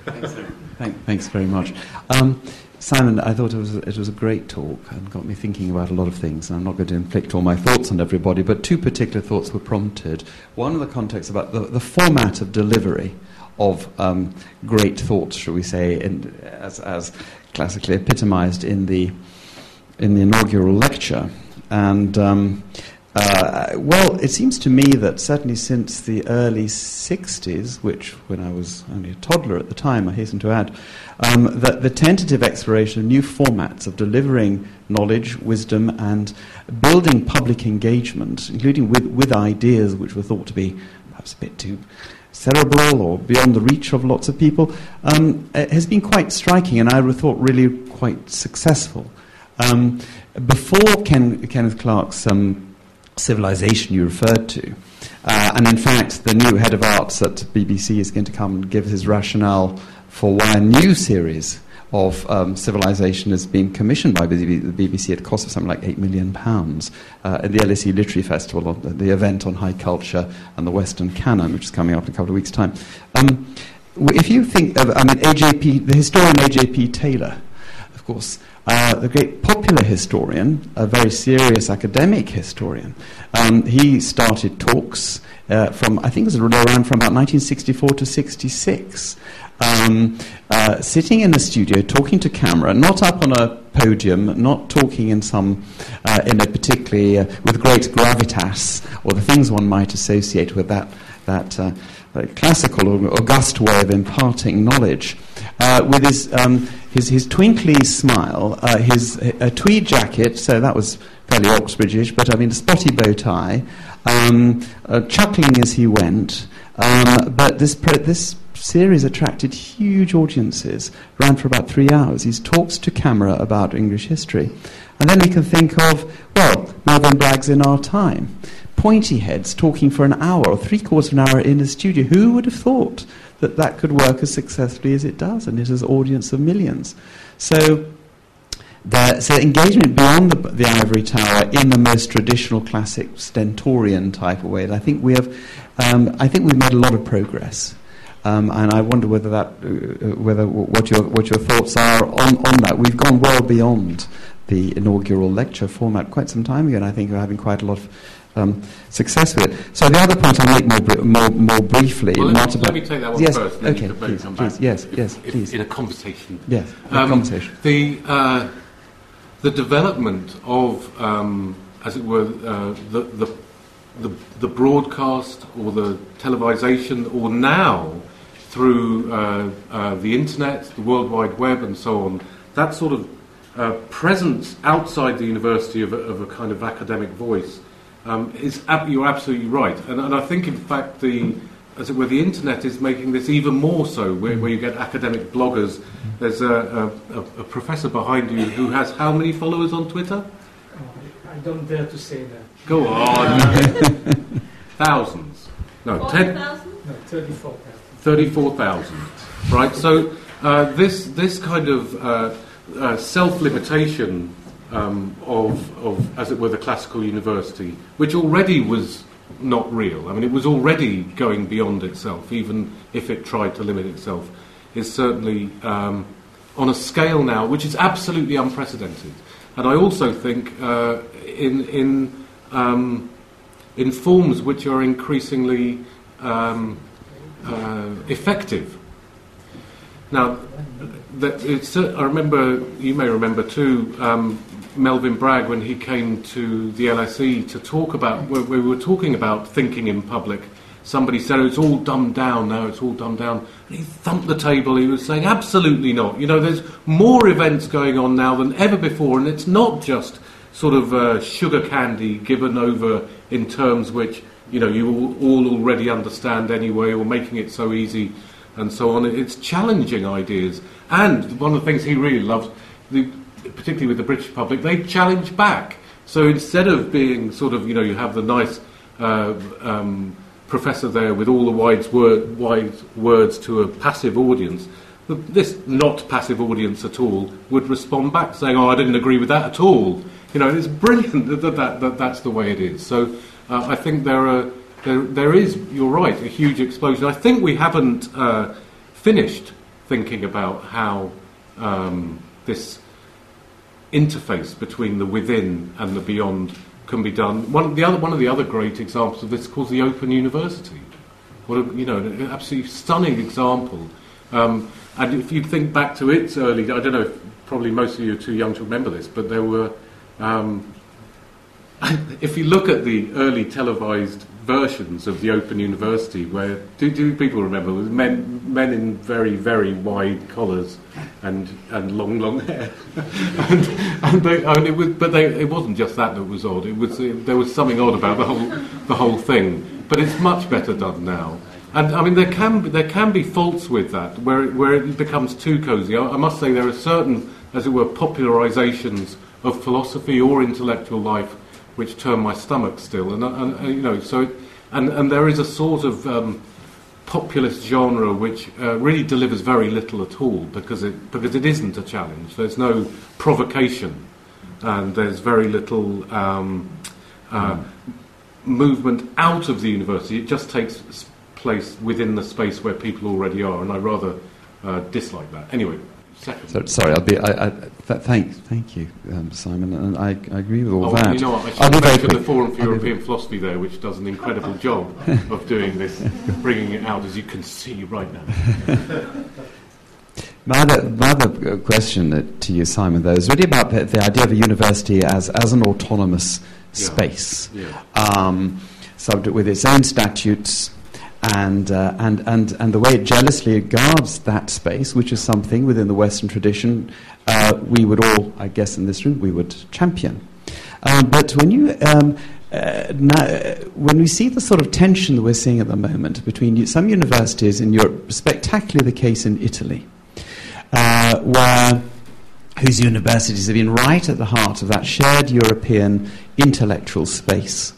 Thanks, Thank, thanks very much. Um, Simon, I thought it was, it was a great talk and got me thinking about a lot of things. And I'm not going to inflict all my thoughts on everybody, but two particular thoughts were prompted. One in the context about the, the format of delivery of um, great thoughts, shall we say, in, as, as classically epitomized in the in the inaugural lecture. And um, uh, well, it seems to me that certainly since the early 60s, which when I was only a toddler at the time, I hasten to add, um, that the tentative exploration of new formats of delivering knowledge, wisdom, and building public engagement, including with, with ideas which were thought to be perhaps a bit too cerebral or beyond the reach of lots of people, um, has been quite striking and I thought really quite successful. Um, before Ken, Kenneth Clark's um, civilization you referred to, uh, and in fact, the new head of arts at BBC is going to come and give his rationale for why a new series of um, civilization has been commissioned by the BBC at a cost of something like £8 million uh, at the LSE Literary Festival, the event on high culture and the Western canon, which is coming up in a couple of weeks' time. Um, if you think of, I mean, AJP, the historian AJP Taylor, of course, uh, the great popular historian, a very serious academic historian, um, he started talks uh, from, I think it was around from about 1964 to 66. Um, uh, sitting in a studio, talking to camera, not up on a podium, not talking in some, uh, in a particularly, uh, with great gravitas, or the things one might associate with that, that uh, classical or august way of imparting knowledge, uh, with his, um, his, his twinkly smile, uh, his a tweed jacket, so that was fairly Oxbridgeish, but I mean a spotty bow tie, um, uh, chuckling as he went. Um, but this, pro- this series attracted huge audiences, ran for about three hours. He talks to camera about English history. And then we can think of, well, Melvyn Bragg's in our time pointy heads talking for an hour or three quarters of an hour in a studio. Who would have thought that that could work as successfully as it does? And it has an audience of millions. So, so engagement beyond the, the, ivory tower in the most traditional, classic, stentorian type of way. I think we have, um, I think we've made a lot of progress. Um, and I wonder whether that, uh, whether what your what your thoughts are on, on that. We've gone well beyond the inaugural lecture format quite some time ago, and I think we're having quite a lot of um, success with it. So the other point I'll make more, more, more briefly, well, not let, about... Let me take that one yes, first, okay, please, please, yes, if, yes, if, please. In a conversation. Yes, um, conversation. The, uh, the development of, um, as it were, uh, the, the, the, the, broadcast or the televisation, or now through uh, uh the internet, the World Wide Web, and so on, that sort of uh, presence outside the university of a, of a kind of academic voice um, is ab- you're absolutely right, and, and, I think in fact the as it were, the internet is making this even more so, where, where you get academic bloggers. There's a, a, a, professor behind you who has how many followers on Twitter? Oh, I don't dare to say that. Go on. Thousands. No, 10, no 34,000. 34,000. Right, so uh, this, this kind of uh, uh, self limitation um, of, of, as it were, the classical university, which already was not real. I mean, it was already going beyond itself, even if it tried to limit itself, is certainly um, on a scale now which is absolutely unprecedented. And I also think uh, in, in, um, in forms which are increasingly um, uh, effective. Now, I remember, you may remember too, Melvyn Bragg when he came to the LSE to talk about, we were talking about thinking in public. Somebody said, oh, it's all dumbed down now, it's all dumbed down. And he thumped the table, he was saying, absolutely not. You know, there's more events going on now than ever before, and it's not just sort of uh, sugar candy given over in terms which, you know, you all already understand anyway, or making it so easy and so on. It's challenging ideas. And one of the things he really loves, the, particularly with the British public, they challenge back. So instead of being sort of, you know, you have the nice uh, um, professor there with all the wise, wise words to a passive audience, this not passive audience at all would respond back saying, "Oh, I didn't agree with that at all." You know, it's brilliant that, that, that, that that's the way it is. So uh, I think there are there, there is, you're right, a huge explosion. I think we haven't uh, finished thinking about how um, this interface between the within and the beyond can be done. One, the other, one of the other great examples of this is called the Open University. What a, you know, an absolutely stunning example. Um, and if you think back to its early, I don't know, if probably most of you are too young to remember this, but there were, um, if you look at the early televised versions of the Open University where do, do people remember? Men men in very very wide collars and and long long hair. And, and, they, it was but they, it wasn't just that that was odd. It was there was something odd about the whole the whole thing. But it's much better done now. And I mean there can there can be faults with that where it, where it becomes too cozy I, I must say there are certain as it were popularizations of philosophy or intellectual life which turn my stomach still. And, and, and you know, so and and there is a sort of um, populist genre which uh, really delivers very little at all because it because it isn't a challenge. There's no provocation, and there's very little um, uh, mm. movement out of the university. It just takes place within the space where people already are, and I rather uh, dislike that. Anyway. So, sorry, I'll be. I, I, th- thank, thank you, um, Simon, and I, I, agree with all oh, that. You know what? I should mention the Forum for European Philosophy there, which does an incredible job of doing this, bringing it out, as you can see right now. my, other, my other question to you, Simon, though, is really about the, the idea of a university as, as an autonomous yeah. space, yeah. Um, subject with its own statutes and, uh, and, and, and the way it jealously guards that space, which is something within the Western tradition uh, we would all, I guess, in this room, we would champion. Um, but when you um, uh, now, when we see the sort of tension that we're seeing at the moment between some universities in Europe, spectacularly the case in Italy, uh, where whose universities have been right at the heart of that shared European intellectual space,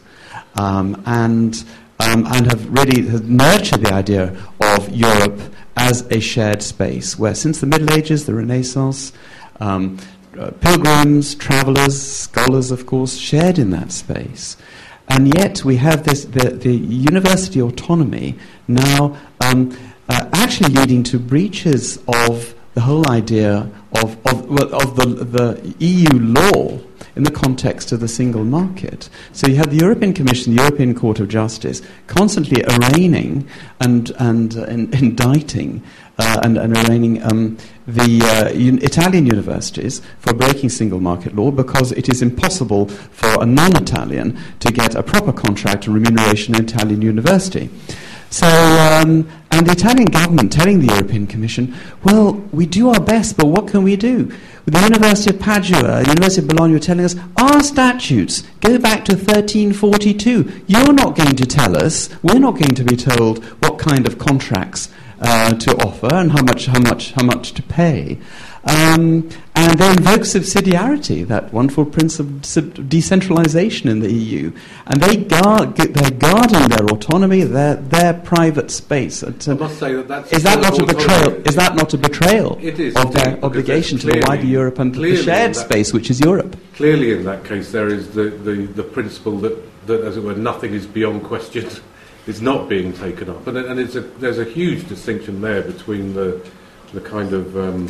um, and um, and have really have nurtured the idea of Europe as a shared space, where since the Middle Ages, the Renaissance, um, uh, pilgrims, travelers, scholars, of course, shared in that space. And yet we have this, the, the university autonomy now um, uh, actually leading to breaches of the whole idea of, of, well, of the, the EU law in the context of the single market. So you have the European Commission, the European Court of Justice, constantly arraigning and, and uh, in, indicting uh, and, and, arraigning um, the uh, un- Italian universities for breaking single market law because it is impossible for a non Italian to get a proper contract and remuneration in an Italian university. So, um, and the Italian government telling the European Commission, well, we do our best, but what can we do? The University of Padua, the University of Bologna are telling us, our statutes go back to 1342. You're not going to tell us, we're not going to be told what kind of contracts uh, to offer and how much, how much, how much to pay. Um, and they invoke subsidiarity, that wonderful principle of decentralization in the EU. And they guard, they're guarding their autonomy, their, their private space. I must say that that's is that not a betrayal? Is that not a betrayal it is, of their obligation to the wider Europe and the shared space, which is Europe? Clearly, in that case, there is the, the, the principle that, that, as it were, nothing is beyond question. is not being taken up, and, and a, there's a huge distinction there between the the kind of um,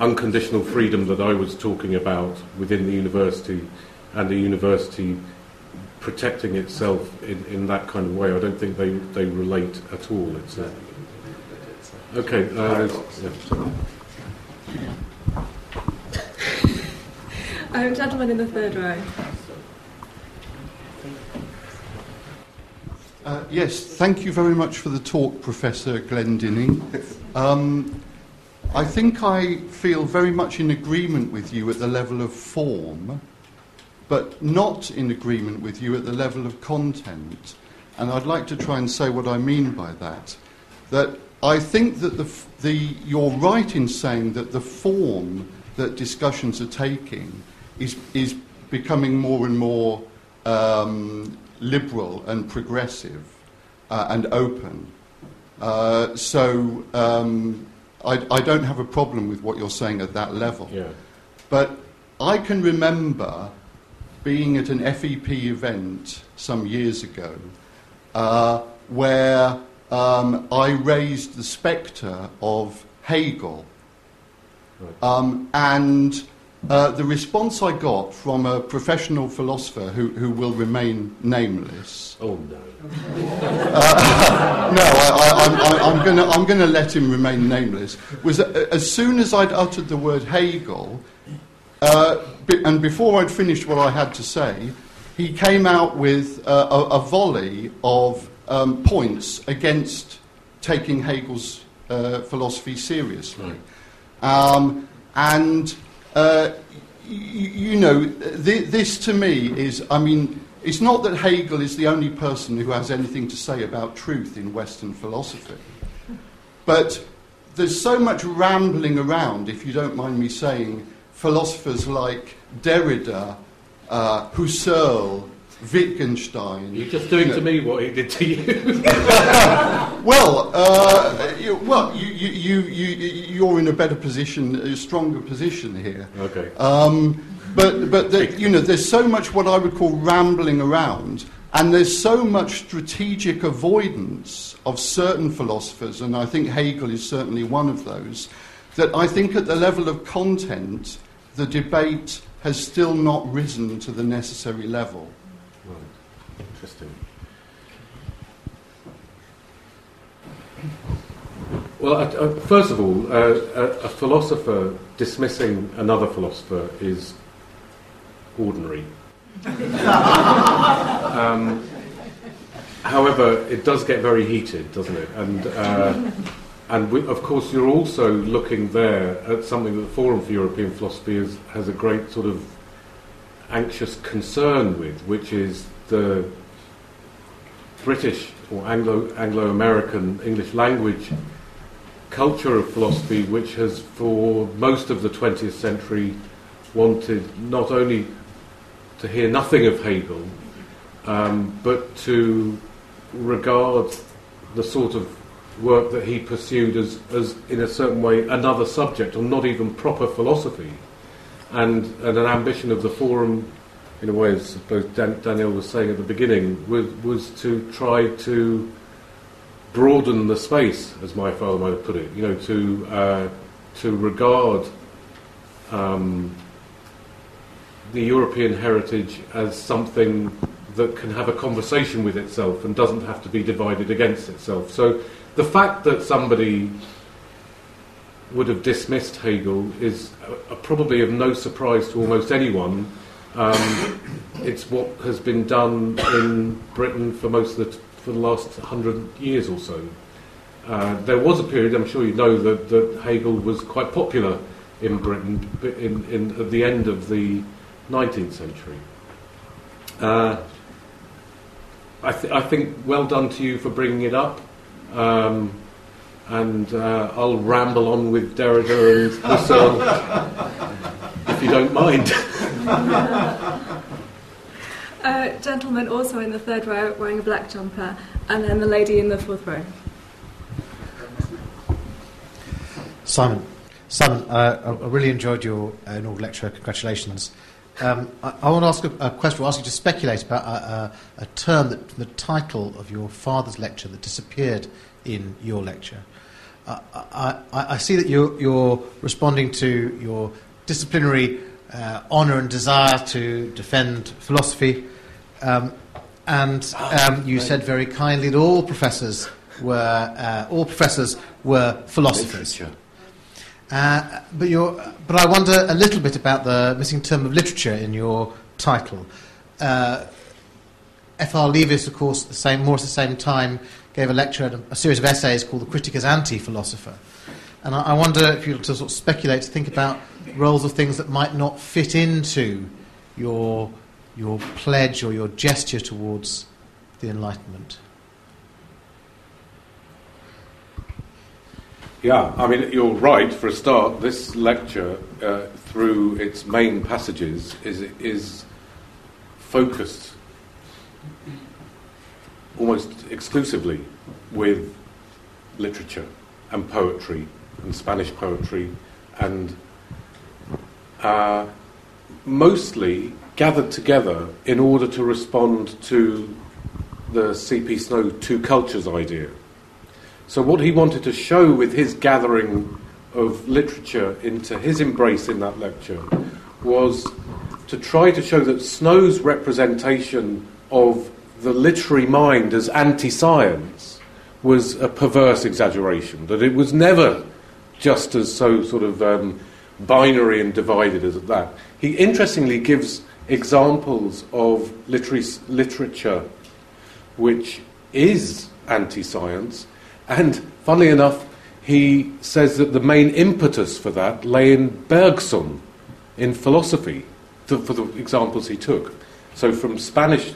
unconditional freedom that I was talking about within the university and the university protecting itself in, in that kind of way. I don't think they, they relate at all. It's a, okay. Uh, yeah. um, gentleman in the third row. Uh, yes, thank you very much for the talk, Professor Glendinning. Um, I think I feel very much in agreement with you at the level of form, but not in agreement with you at the level of content. And I'd like to try and say what I mean by that. That I think that the, the, you're right in saying that the form that discussions are taking is, is becoming more and more um, liberal and progressive uh, and open. Uh, so um, I, I don't have a problem with what you're saying at that level. Yeah. But I can remember being at an FEP event some years ago uh, where um, I raised the spectre of Hegel. Right. Um, and uh, the response I got from a professional philosopher who, who will remain nameless. Oh, no. Uh, no, I, am going to I'm gonna let him remain nameless. Was that as soon as I'd uttered the word Hegel, uh, and before I'd finished what I had to say, he came out with uh, a, a, volley of um, points against taking Hegel's uh, philosophy seriously. Um, and uh, you, know, th- this to me is, I mean, it's not that Hegel is the only person who has anything to say about truth in Western philosophy, but there's so much rambling around, if you don't mind me saying, philosophers like Derrida, uh, Husserl, Wittgenstein. You're just doing you know. to me what he did to you. well, uh, you, well, you, you, you, you're in a better position, a stronger position here. Okay. Um, but but the, you know, there's so much what I would call rambling around, and there's so much strategic avoidance of certain philosophers, and I think Hegel is certainly one of those. That I think at the level of content, the debate has still not risen to the necessary level. Interesting. Well, uh, first of all, uh, a, a, philosopher dismissing another philosopher is ordinary. um, however, it does get very heated, doesn't it? And, uh, and we, of course, you're also looking there at something that the Forum for European Philosophy is, has a great sort of anxious concern with, which is the British or Anglo Anglo American English language culture of philosophy, which has for most of the 20th century wanted not only to hear nothing of Hegel, um, but to regard the sort of work that he pursued as, as, in a certain way, another subject, or not even proper philosophy. And, and an ambition of the Forum in a way, as both Dan- Daniel was saying at the beginning, was, was to try to broaden the space, as my father might have put it. You know, to uh, to regard um, the European heritage as something that can have a conversation with itself and doesn't have to be divided against itself. So, the fact that somebody would have dismissed Hegel is uh, probably of no surprise to almost anyone um, it's what has been done in Britain for most of the for the last hundred years or so. Uh, there was a period, I'm sure you know, that, that Hegel was quite popular in Britain in, in, at the end of the 19th century. Uh, I, th- I, think well done to you for bringing it up. Um, and uh, I'll ramble on with Derrida and Husserl if you don't mind. uh, gentleman also in the third row wearing a black jumper, and then the lady in the fourth row. Simon, Simon, uh, I really enjoyed your uh, inaugural lecture. Congratulations. Um, I, I, want to ask a, a question. I'll ask you to speculate about a, a, a term that the title of your father's lecture that disappeared in your lecture. Uh, I, I, I, see that you're, you're, responding to your disciplinary uh, honour and desire to defend philosophy, um, and um, you said very kindly that all professors were uh, all professors were philosophers. Literature. Uh, but, but I wonder a little bit about the missing term of literature in your title. Uh, F.R. Leavis, of course, the same, more at the same time, gave a lecture and a, series of essays called The Critic as Anti-Philosopher. And I, I wonder if you to sort of speculate, to think about roles of things that might not fit into your, your pledge or your gesture towards the Enlightenment. Yeah, I mean, you're right. For a start, this lecture, uh, through its main passages, is, is focused almost exclusively with literature and poetry and Spanish poetry and uh, mostly gathered together in order to respond to the C.P. Snow two cultures idea so, what he wanted to show with his gathering of literature into his embrace in that lecture was to try to show that Snow's representation of the literary mind as anti science was a perverse exaggeration, that it was never just as so sort of um, binary and divided as that. He interestingly gives examples of literary, literature which is anti science and funnily enough, he says that the main impetus for that lay in Bergson, in philosophy, to, for the examples he took. So from Spanish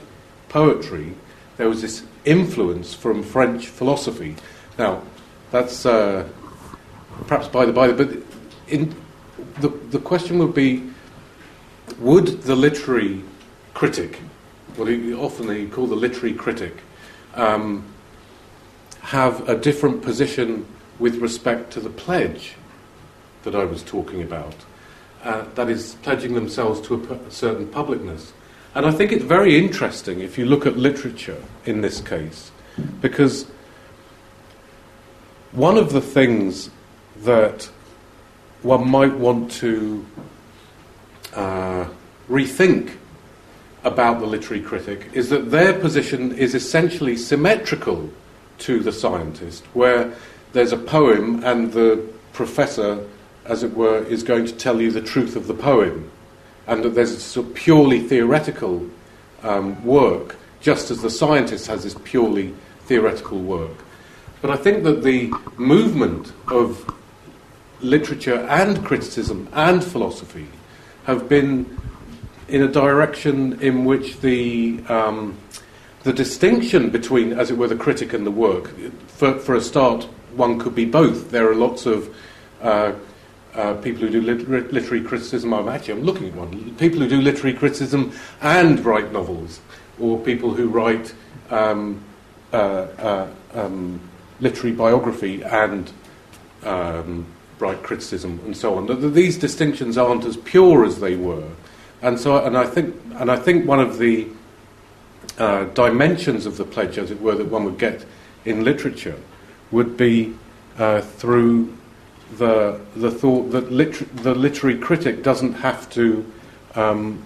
poetry, there was this influence from French philosophy. Now, that's uh, perhaps by the by, but in, the, the question would be would the literary critic, what he, often they call the literary critic, um, have a different position with respect to the pledge that I was talking about. Uh, that is, pledging themselves to a, certain publicness. And I think it's very interesting if you look at literature in this case, because one of the things that one might want to uh, rethink about the literary critic is that their position is essentially symmetrical to the scientist, where there's a poem and the professor, as it were, is going to tell you the truth of the poem, and that there's a sort of purely theoretical um, work, just as the scientist has this purely theoretical work. But I think that the movement of literature and criticism and philosophy have been in a direction in which the um, the distinction between, as it were, the critic and the work, for, for a start, one could be both. There are lots of uh, uh, people who do lit- literary criticism. I'm actually I'm looking at one. People who do literary criticism and write novels, or people who write um, uh, uh um, literary biography and um, write criticism, and so on. These distinctions aren't as pure as they were, and so and I think and I think one of the uh, dimensions of the pledge, as it were, that one would get in literature would be uh, through the, the thought that liter- the literary critic doesn't have to, um,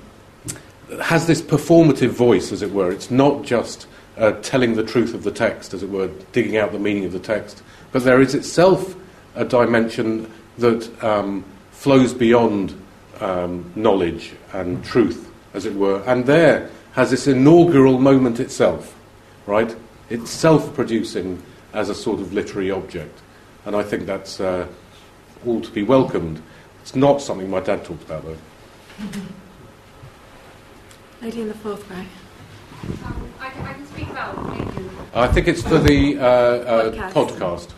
has this performative voice, as it were. It's not just uh, telling the truth of the text, as it were, digging out the meaning of the text, but there is itself a dimension that um, flows beyond um, knowledge and truth, as it were. And there, has this inaugural moment itself, right? it's self-producing as a sort of literary object, and I think that's uh, all to be welcomed. It's not something my dad talked about, though. Lady in the fourth row. Um, I, can, I can speak about. I think it's for the uh, uh, Podcast. podcast.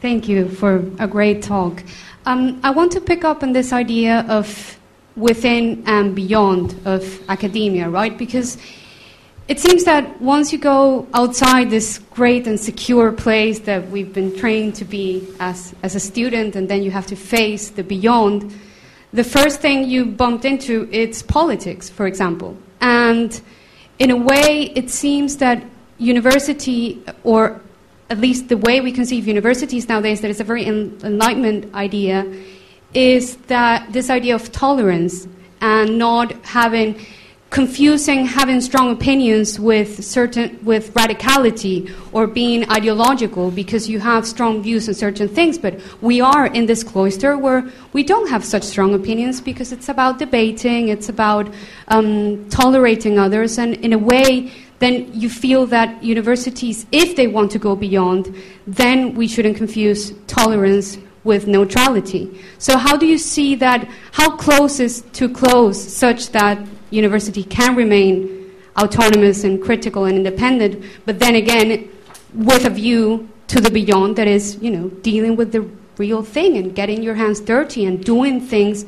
Thank you for a great talk. Um, I want to pick up on this idea of within and beyond of academia, right? Because it seems that once you go outside this great and secure place that we've been trained to be as, as a student, and then you have to face the beyond, the first thing you bumped into is politics, for example. And in a way, it seems that university, or at least the way we conceive universities nowadays, that is a very en- enlightenment idea, is that this idea of tolerance and not having confusing having strong opinions with certain with radicality or being ideological because you have strong views on certain things. But we are in this cloister where we don't have such strong opinions because it's about debating it's about um, tolerating others. And in a way then you feel that universities if they want to go beyond then we shouldn't confuse tolerance with neutrality so how do you see that how close is too close such that university can remain autonomous and critical and independent, but then again, with a view to the beyond that is, you know, dealing with the real thing and getting your hands dirty and doing things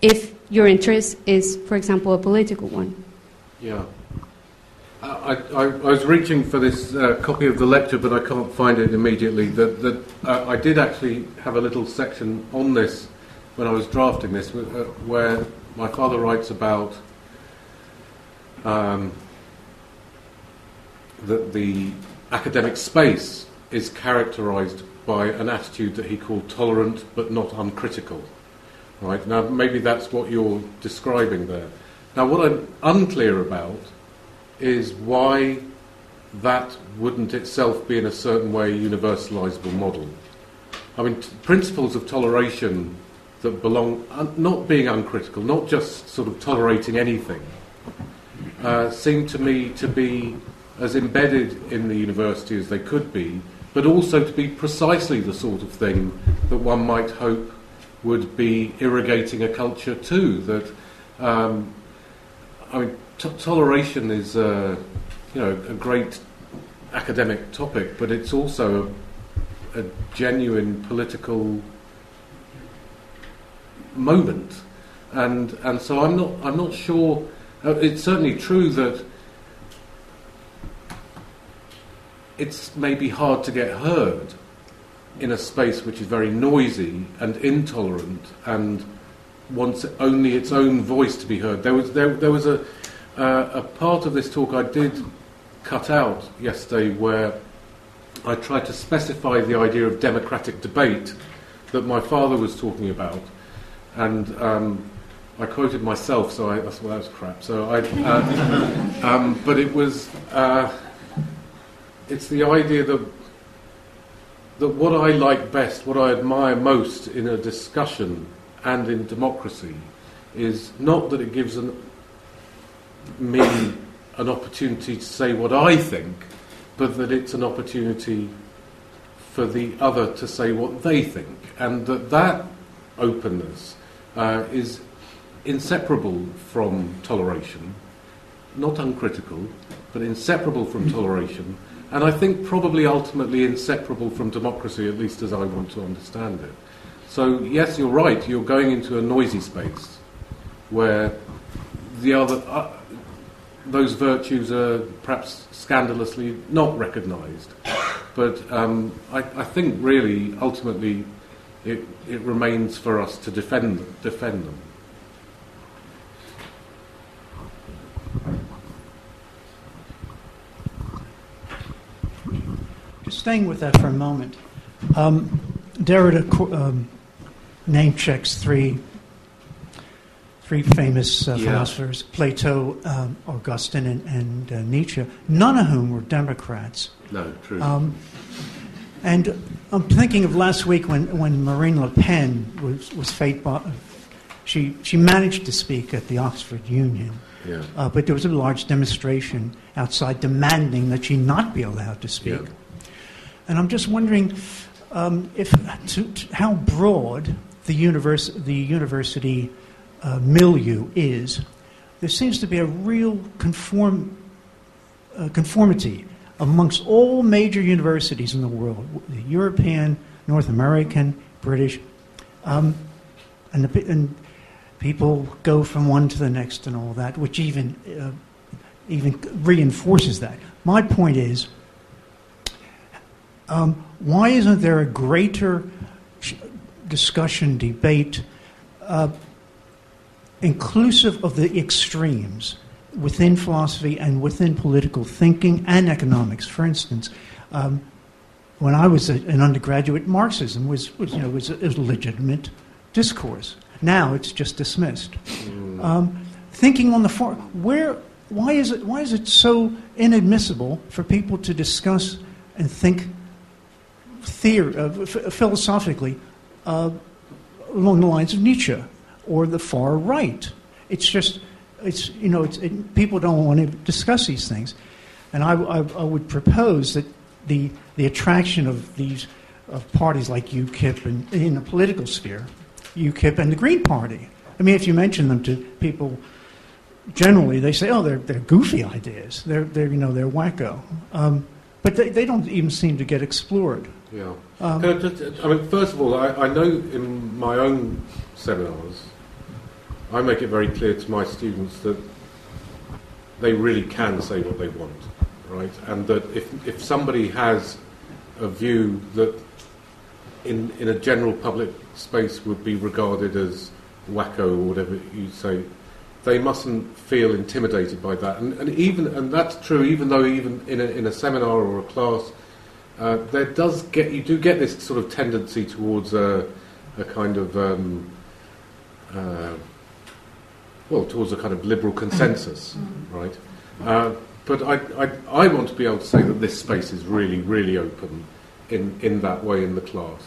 if your interest is, for example, a political one. Yeah. I, I, I was reaching for this uh, copy of the lecture, but I can't find it immediately. That, that uh, I did actually have a little section on this when I was drafting this, uh, where my father writes about um, that the academic space is characterized by an attitude that he called tolerant but not uncritical. Right now, maybe that's what you're describing there. Now, what I'm unclear about is why that wouldn't itself be in a certain way a universalizable model. I mean, t- principles of toleration that belong, un- not being uncritical, not just sort of tolerating anything, uh, seem to me to be as embedded in the university as they could be, but also to be precisely the sort of thing that one might hope would be irrigating a culture too. That um, I mean, toleration is uh, you know a great academic topic, but it's also a, a genuine political moment, and and so I'm not I'm not sure. Uh, it's certainly true that it's maybe hard to get heard in a space which is very noisy and intolerant and wants only its own voice to be heard. There was there, there was a uh, a part of this talk I did cut out yesterday where I tried to specify the idea of democratic debate that my father was talking about, and um, I quoted myself, so I, that's, well, that was crap. So I, uh, um, but it was, uh, it's the idea that that what I like best, what I admire most in a discussion and in democracy, is not that it gives an, me an opportunity to say what I think, but that it's an opportunity for the other to say what they think, and that that openness uh, is inseparable from toleration, not uncritical, but inseparable from toleration, and I think probably ultimately inseparable from democracy, at least as I want to understand it. So, yes, you're right, you're going into a noisy space where the other, uh, those virtues are perhaps scandalously not recognised. But um, I, I think really, ultimately, it, it remains for us to defend, defend them. Just staying with that for a moment. Um, Derrida um, name checks three, three famous uh, Yeah. philosophers Plato, um, Augustine, and, and uh, Nietzsche, none of whom were Democrats. No, true. Um, and I'm thinking of last week when, when Marine Le Pen was, was by, she, she managed to speak at the Oxford Union, Yeah. uh, but there was a large demonstration outside demanding that she not be allowed to speak. Yeah. And I'm just wondering um, if to, to how broad the, univers- the university uh, milieu is. There seems to be a real conform, uh, conformity amongst all major universities in the world the European, North American, British. Um, and, the, and people go from one to the next and all that, which even, uh, even reinforces that. My point is um, why isn't there a greater discussion, debate, uh, inclusive of the extremes within philosophy and within political thinking and economics? For instance, um, when I was a, an undergraduate, Marxism was, was, you know, was a, a legitimate discourse. Now it's just dismissed. Um, thinking on the far, where, why is it, why is it so inadmissible for people to discuss and think theory, uh, f- philosophically uh, along the lines of Nietzsche or the far right? It's just, it's, you know, it's, it, people don't want to discuss these things. And I, I, I would propose that the, the attraction of these of parties like UKIP and in the political sphere, UKIP and the Green Party. I mean, if you mention them to people, generally they say, "Oh, they're, they're goofy ideas. They're, they're you know they're wacko," um, but they, they don't even seem to get explored. Yeah. Um, I, just, I mean, first of all, I, I know in my own seminars, I make it very clear to my students that they really can say what they want, right? And that if, if somebody has a view that in, in a general public space would be regarded as wacko or whatever you say, they mustn't feel intimidated by that. And, and even and that's true, even though even in a, in a seminar or a class, uh, there does get you do get this sort of tendency towards a, a kind of um, uh, well towards a kind of liberal consensus, right? Uh, but I, I, I want to be able to say that this space is really really open in in that way in the class,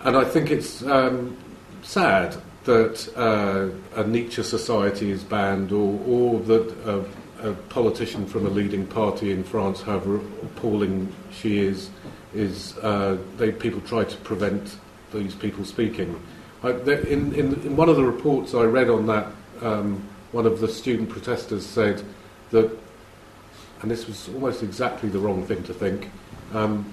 and I think it's um, sad that uh, a Nietzsche society is banned or, or that a, a politician from a leading party in France, however appalling she is, is uh, they, people try to prevent these people speaking. I, in, in, in one of the reports I read on that, um, one of the student protesters said that, and this was almost exactly the wrong thing to think, um,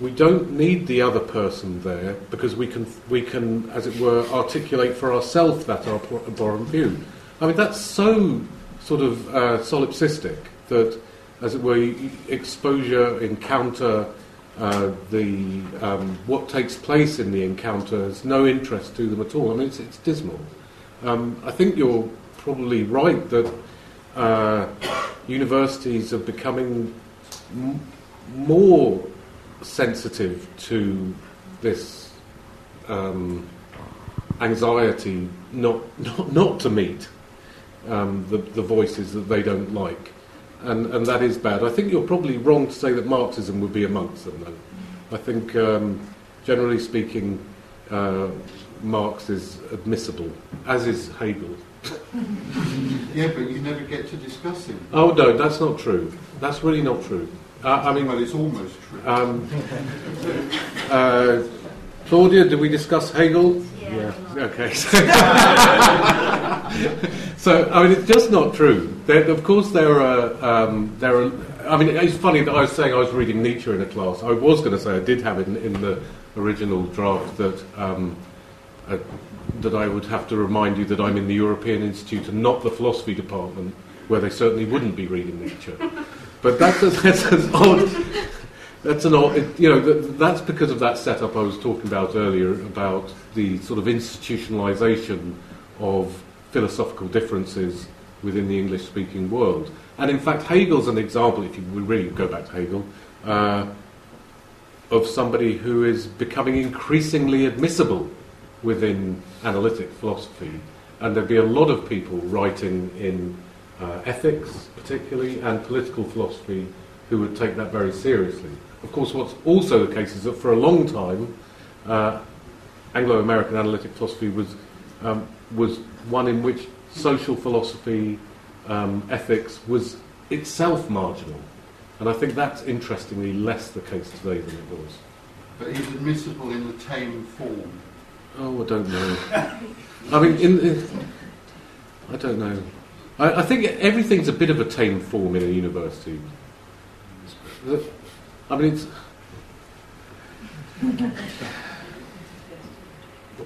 we don't need the other person there because we can, we can, as it were, articulate for ourselves that our abhorrent view. I mean, that's so sort of uh, solipsistic that, as it were, exposure, encounter, uh, the um, what takes place in the encounter has no interest to them at all. I mean, it's, it's dismal. Um, I think you're probably right that uh, universities are becoming m- more sensitive to this um, anxiety not, not, not to meet um, the, the voices that they don't like. And, and that is bad. I think you're probably wrong to say that Marxism would be amongst them, though. I think, um, generally speaking, uh, Marx is admissible, as is Hegel. Yeah, but you never get to discuss him. Oh, no, that's not true. That's really not true. Uh, I mean, Well, it's almost true. Um, uh, Claudia, did we discuss Hegel? Yeah. Okay. so, I mean, it's just not true. There, of course, there are. Um, there are. I mean, it's funny that I was saying I was reading Nietzsche in a class. I was going to say I did have it in, in the original draft that um, uh, that I would have to remind you that I'm in the European Institute and not the philosophy department, where they certainly wouldn't be reading Nietzsche. But that's a, that's an odd. That's an odd. It, you know, that, that's because of that setup I was talking about earlier about the sort of institutionalization of philosophical differences within the English-speaking world. And in fact, Hegel's an example. If you really go back to Hegel. Uh, of somebody who is becoming increasingly admissible within analytic philosophy. And there'd be a lot of people writing in uh, ethics, particularly, and political philosophy who would take that very seriously. Of course, what's also the case is that for a long time, uh, Anglo American analytic philosophy was um, was one in which social philosophy, um, ethics was itself marginal. And I think that's interestingly less the case today than it was. But is admissible in the tame form. Oh, I don't know. I mean, in, in, I don't know. I, I think everything's a bit of a tame form in a university. I mean, it's.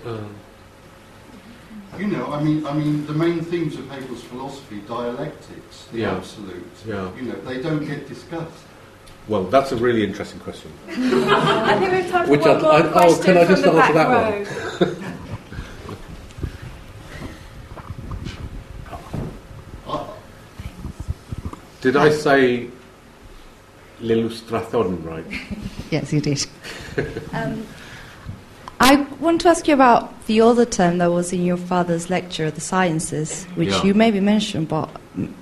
Uh, You know, I mean, I mean, the main themes of Hegel's philosophy, dialectics, the Yeah. absolute, yeah. you know, they don't get discussed. Well, that's a really interesting question. I think we've time for Which one I'd- more I'd- oh, question can I just answer that one? row. I, Did I say l'illustration right? Yes, you did. um, I want to ask you about the other term that was in your father's lecture, the sciences, which Yeah. you maybe mentioned, but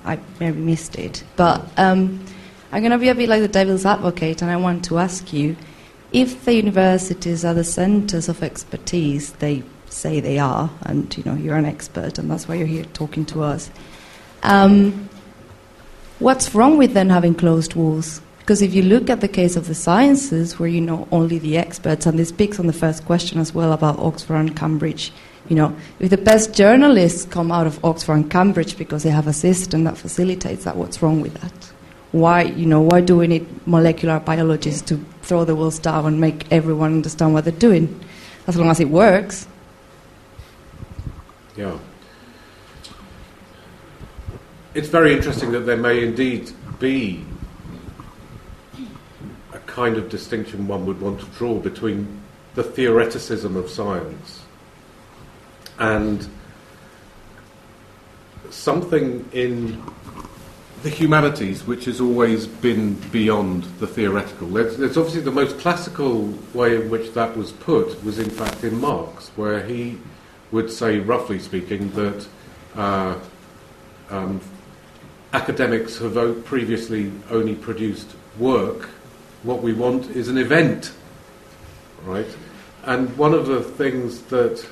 I maybe missed it. But um, I'm going to be a bit like the devil's advocate, and I want to ask you if the universities are the centres of expertise they say they are, and you know you're an expert, and that's why you're here talking to us. Um, what's wrong with then having closed walls? Because if you look at the case of the sciences, where you know only the experts, and this speaks on the first question as well about Oxford and Cambridge. You know, if the best journalists come out of Oxford and Cambridge because they have a system that facilitates that, what's wrong with that? Why, you know, why do we need molecular biologists to throw the walls down and make everyone understand what they're doing? As long as it works. Yeah. It's very interesting that there may indeed be kind of distinction one would want to draw between the theoreticism of science and something in the humanities which has always been beyond the theoretical. There's obviously the most classical way in which that was put was in fact in Marx, where he would say, roughly speaking, that uh, um, academics have previously only produced work. What we want is an event, right? And one of the things that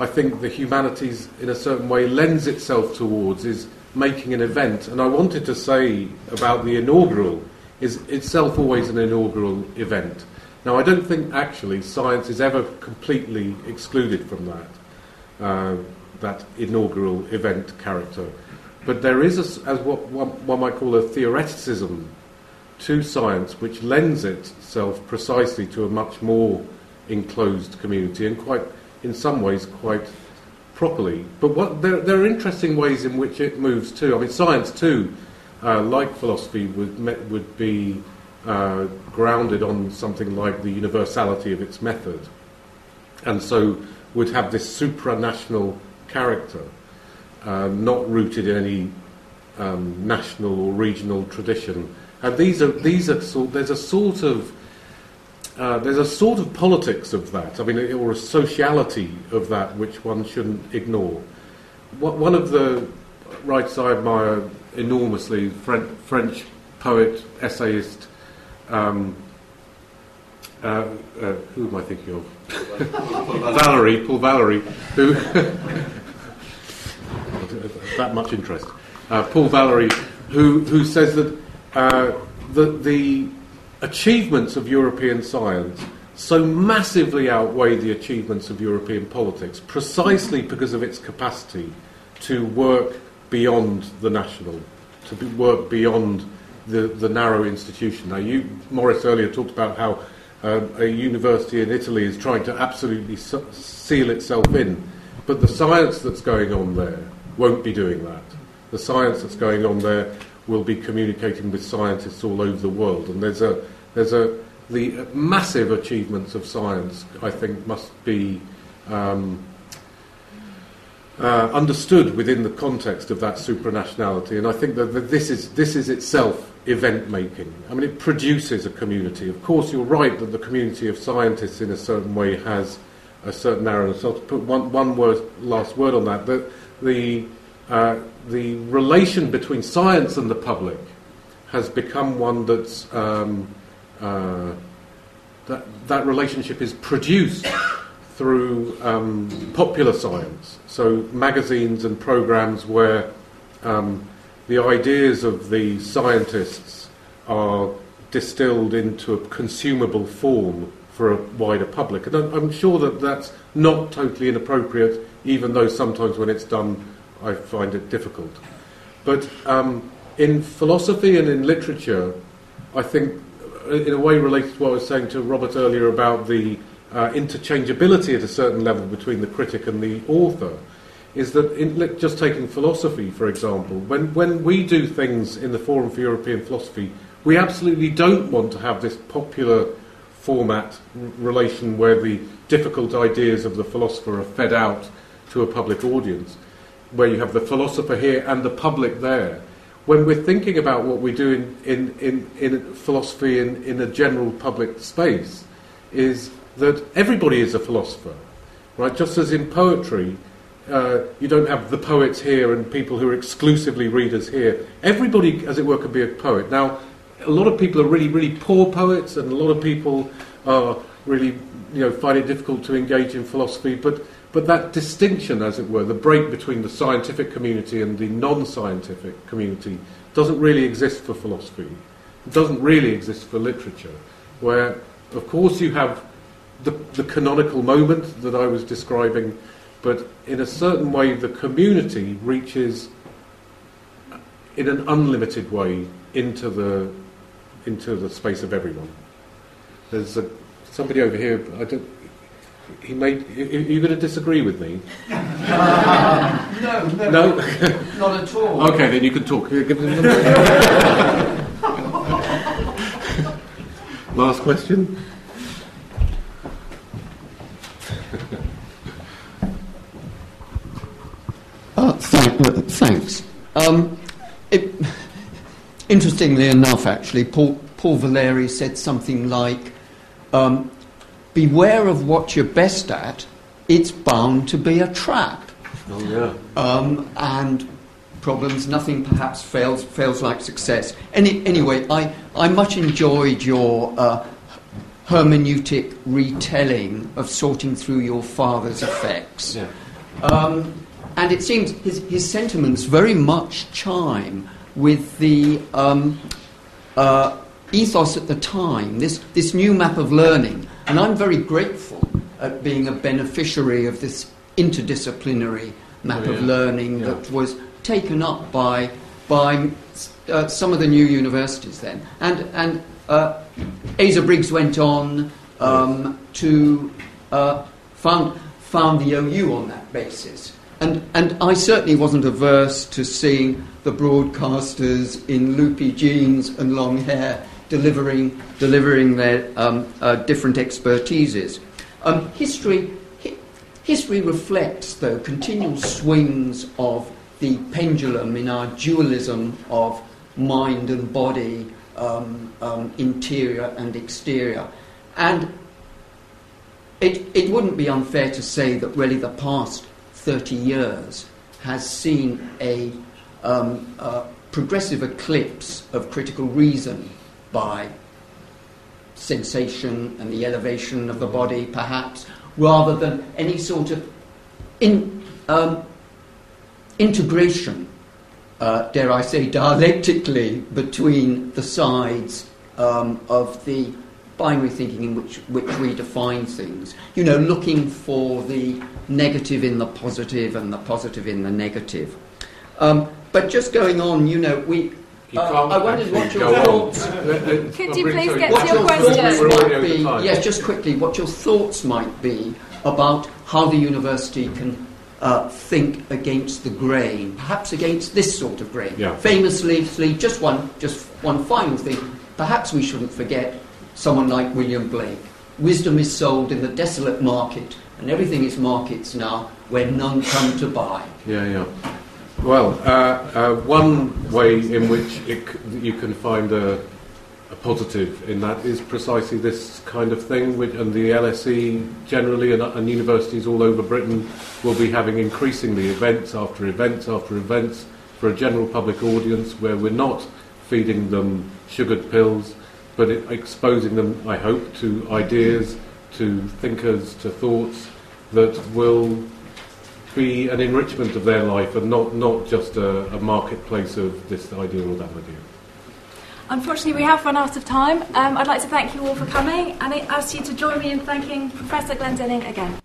I think the humanities, in a certain way, lends itself towards is making an event. And I wanted to say about the inaugural is itself always an inaugural event. Now, I don't think actually science is ever completely excluded from that uh, that inaugural event character. But there is, a as what one, one might call a theoreticism to science, which lends itself precisely to a much more enclosed community and quite, in some ways, quite properly. But what, there, there are interesting ways in which it moves too. I mean, science too, uh, like philosophy, would, would be uh, grounded on something like the universality of its method. And so would have this supranational character, uh, not rooted in any um, national or regional tradition. And these are these are sort. There's a sort of uh, there's a sort of politics of that. I mean, or a sociality of that which one shouldn't ignore. What, one of the writers I admire enormously, French, French poet, essayist. Um, uh, uh, who am I thinking of? Valéry, Paul Valéry, who that much interest. Uh, Paul Valéry, who who says that uh, the the achievements of European science so massively outweigh the achievements of European politics, precisely because of its capacity to work beyond the national, to be, work beyond the, the narrow institution. Now, you, Maurice, earlier talked about how um, a university in Italy is trying to absolutely seal itself in, but the science that's going on there won't be doing that. The science that's going on there will be communicating with scientists all over the world, and there's a there's a the massive achievements of science. I think must be. Um, uh, understood within the context of that supranationality, and I think that, that this is this is itself event making. I mean, it produces a community. Of course, you're right that the community of scientists, in a certain way, has a certain narrowness. So to put one one word, last word on that, that the uh, the relation between science and the public has become one that's um, uh, that that relationship is produced through um, popular science, so magazines and programs where um, the ideas of the scientists are distilled into a consumable form for a wider public. And I'm, I'm sure that that's not totally inappropriate, even though sometimes when it's done, I find it difficult. But um, in philosophy and in literature, I think, uh, in a way related to what I was saying to Robert earlier about the uh, interchangeability at a certain level between the critic and the author, is that in, just taking philosophy, for example, when, when we do things in the Forum for European Philosophy, we absolutely don't want to have this popular format relation where the difficult ideas of the philosopher are fed out to a public audience, where you have the philosopher here and the public there. When we're thinking about what we do in, in, in, in philosophy in, in a general public space, is that everybody is a philosopher, right? Just as in poetry, uh, you don't have the poets here and people who are exclusively readers here. Everybody, as it were, can be a poet. Now, a lot of people are really, really poor poets, and a lot of people are really, you know, find it difficult to engage in philosophy. But, but that distinction, as it were, the break between the scientific community and the non-scientific community, doesn't really exist for philosophy. It doesn't really exist for literature, where, of course, you have the, the canonical moment that I was describing but in a certain way, the community reaches in an unlimited way into the into the space of everyone. There's a, somebody over here. I don't. He made. Are you going to disagree with me? Uh, no, no, no, not at all. Okay, then you can talk. Last question. Uh, th- uh, thanks. Um, it, interestingly enough, actually, Paul, Paul Valéry said something like, um, Beware of what you're best at, it's bound to be a trap. Oh, yeah. Um, and problems, nothing perhaps fails, fails like success. Any, anyway, I, I much enjoyed your uh, hermeneutic retelling of sorting through your father's effects. Yeah. Um, and it seems his, his sentiments very much chime with the um, uh, ethos at the time, this, this new map of learning. And I'm very grateful at being a beneficiary of this interdisciplinary map oh, yeah. of learning yeah. that was taken up by, by uh, some of the new universities then. And, and uh, Asa Briggs went on um, to uh, found, found the OU on that basis. And, and I certainly wasn't averse to seeing the broadcasters in loopy jeans and long hair delivering, delivering their um, uh, different expertises. Um, history, hi- history reflects, though, continual swings of the pendulum in our dualism of mind and body, um, um interior and exterior. And it, it wouldn't be unfair to say that really the past 30 years has seen a, um, a progressive eclipse of critical reason by sensation and the elevation of the body, perhaps, rather than any sort of in, um, integration, uh, dare I say, dialectically between the sides um, of the binary thinking in which, which we define things. You know, looking for the negative in the positive and the positive in the negative. Um, but just going on, you know, we. Uh, I wondered what your thoughts. Could you please get what to your question? Might be, yes, just quickly, what your thoughts might be about how the university can uh, think against the grain, perhaps against this sort of grain. Yeah. Famously, just one, just one final thing. Perhaps we shouldn't forget someone like William Blake. Wisdom is sold in the desolate market, and everything is markets now where none come to buy. Yeah, yeah. Well, uh, uh, one way in which it, you can find a, a, positive in that is precisely this kind of thing, which, and the LSE generally and, and universities all over Britain will be having increasingly events after events after events for a general public audience where we're not feeding them sugared pills, but it, exposing them, I hope, to ideas, to thinkers, to thoughts, that will be an enrichment of their life and not, not just a, a marketplace of this idea or that idea. Unfortunately, we have run out of time. Um, I'd like to thank you all for coming and I ask you to join me in thanking Professor Glendinning again.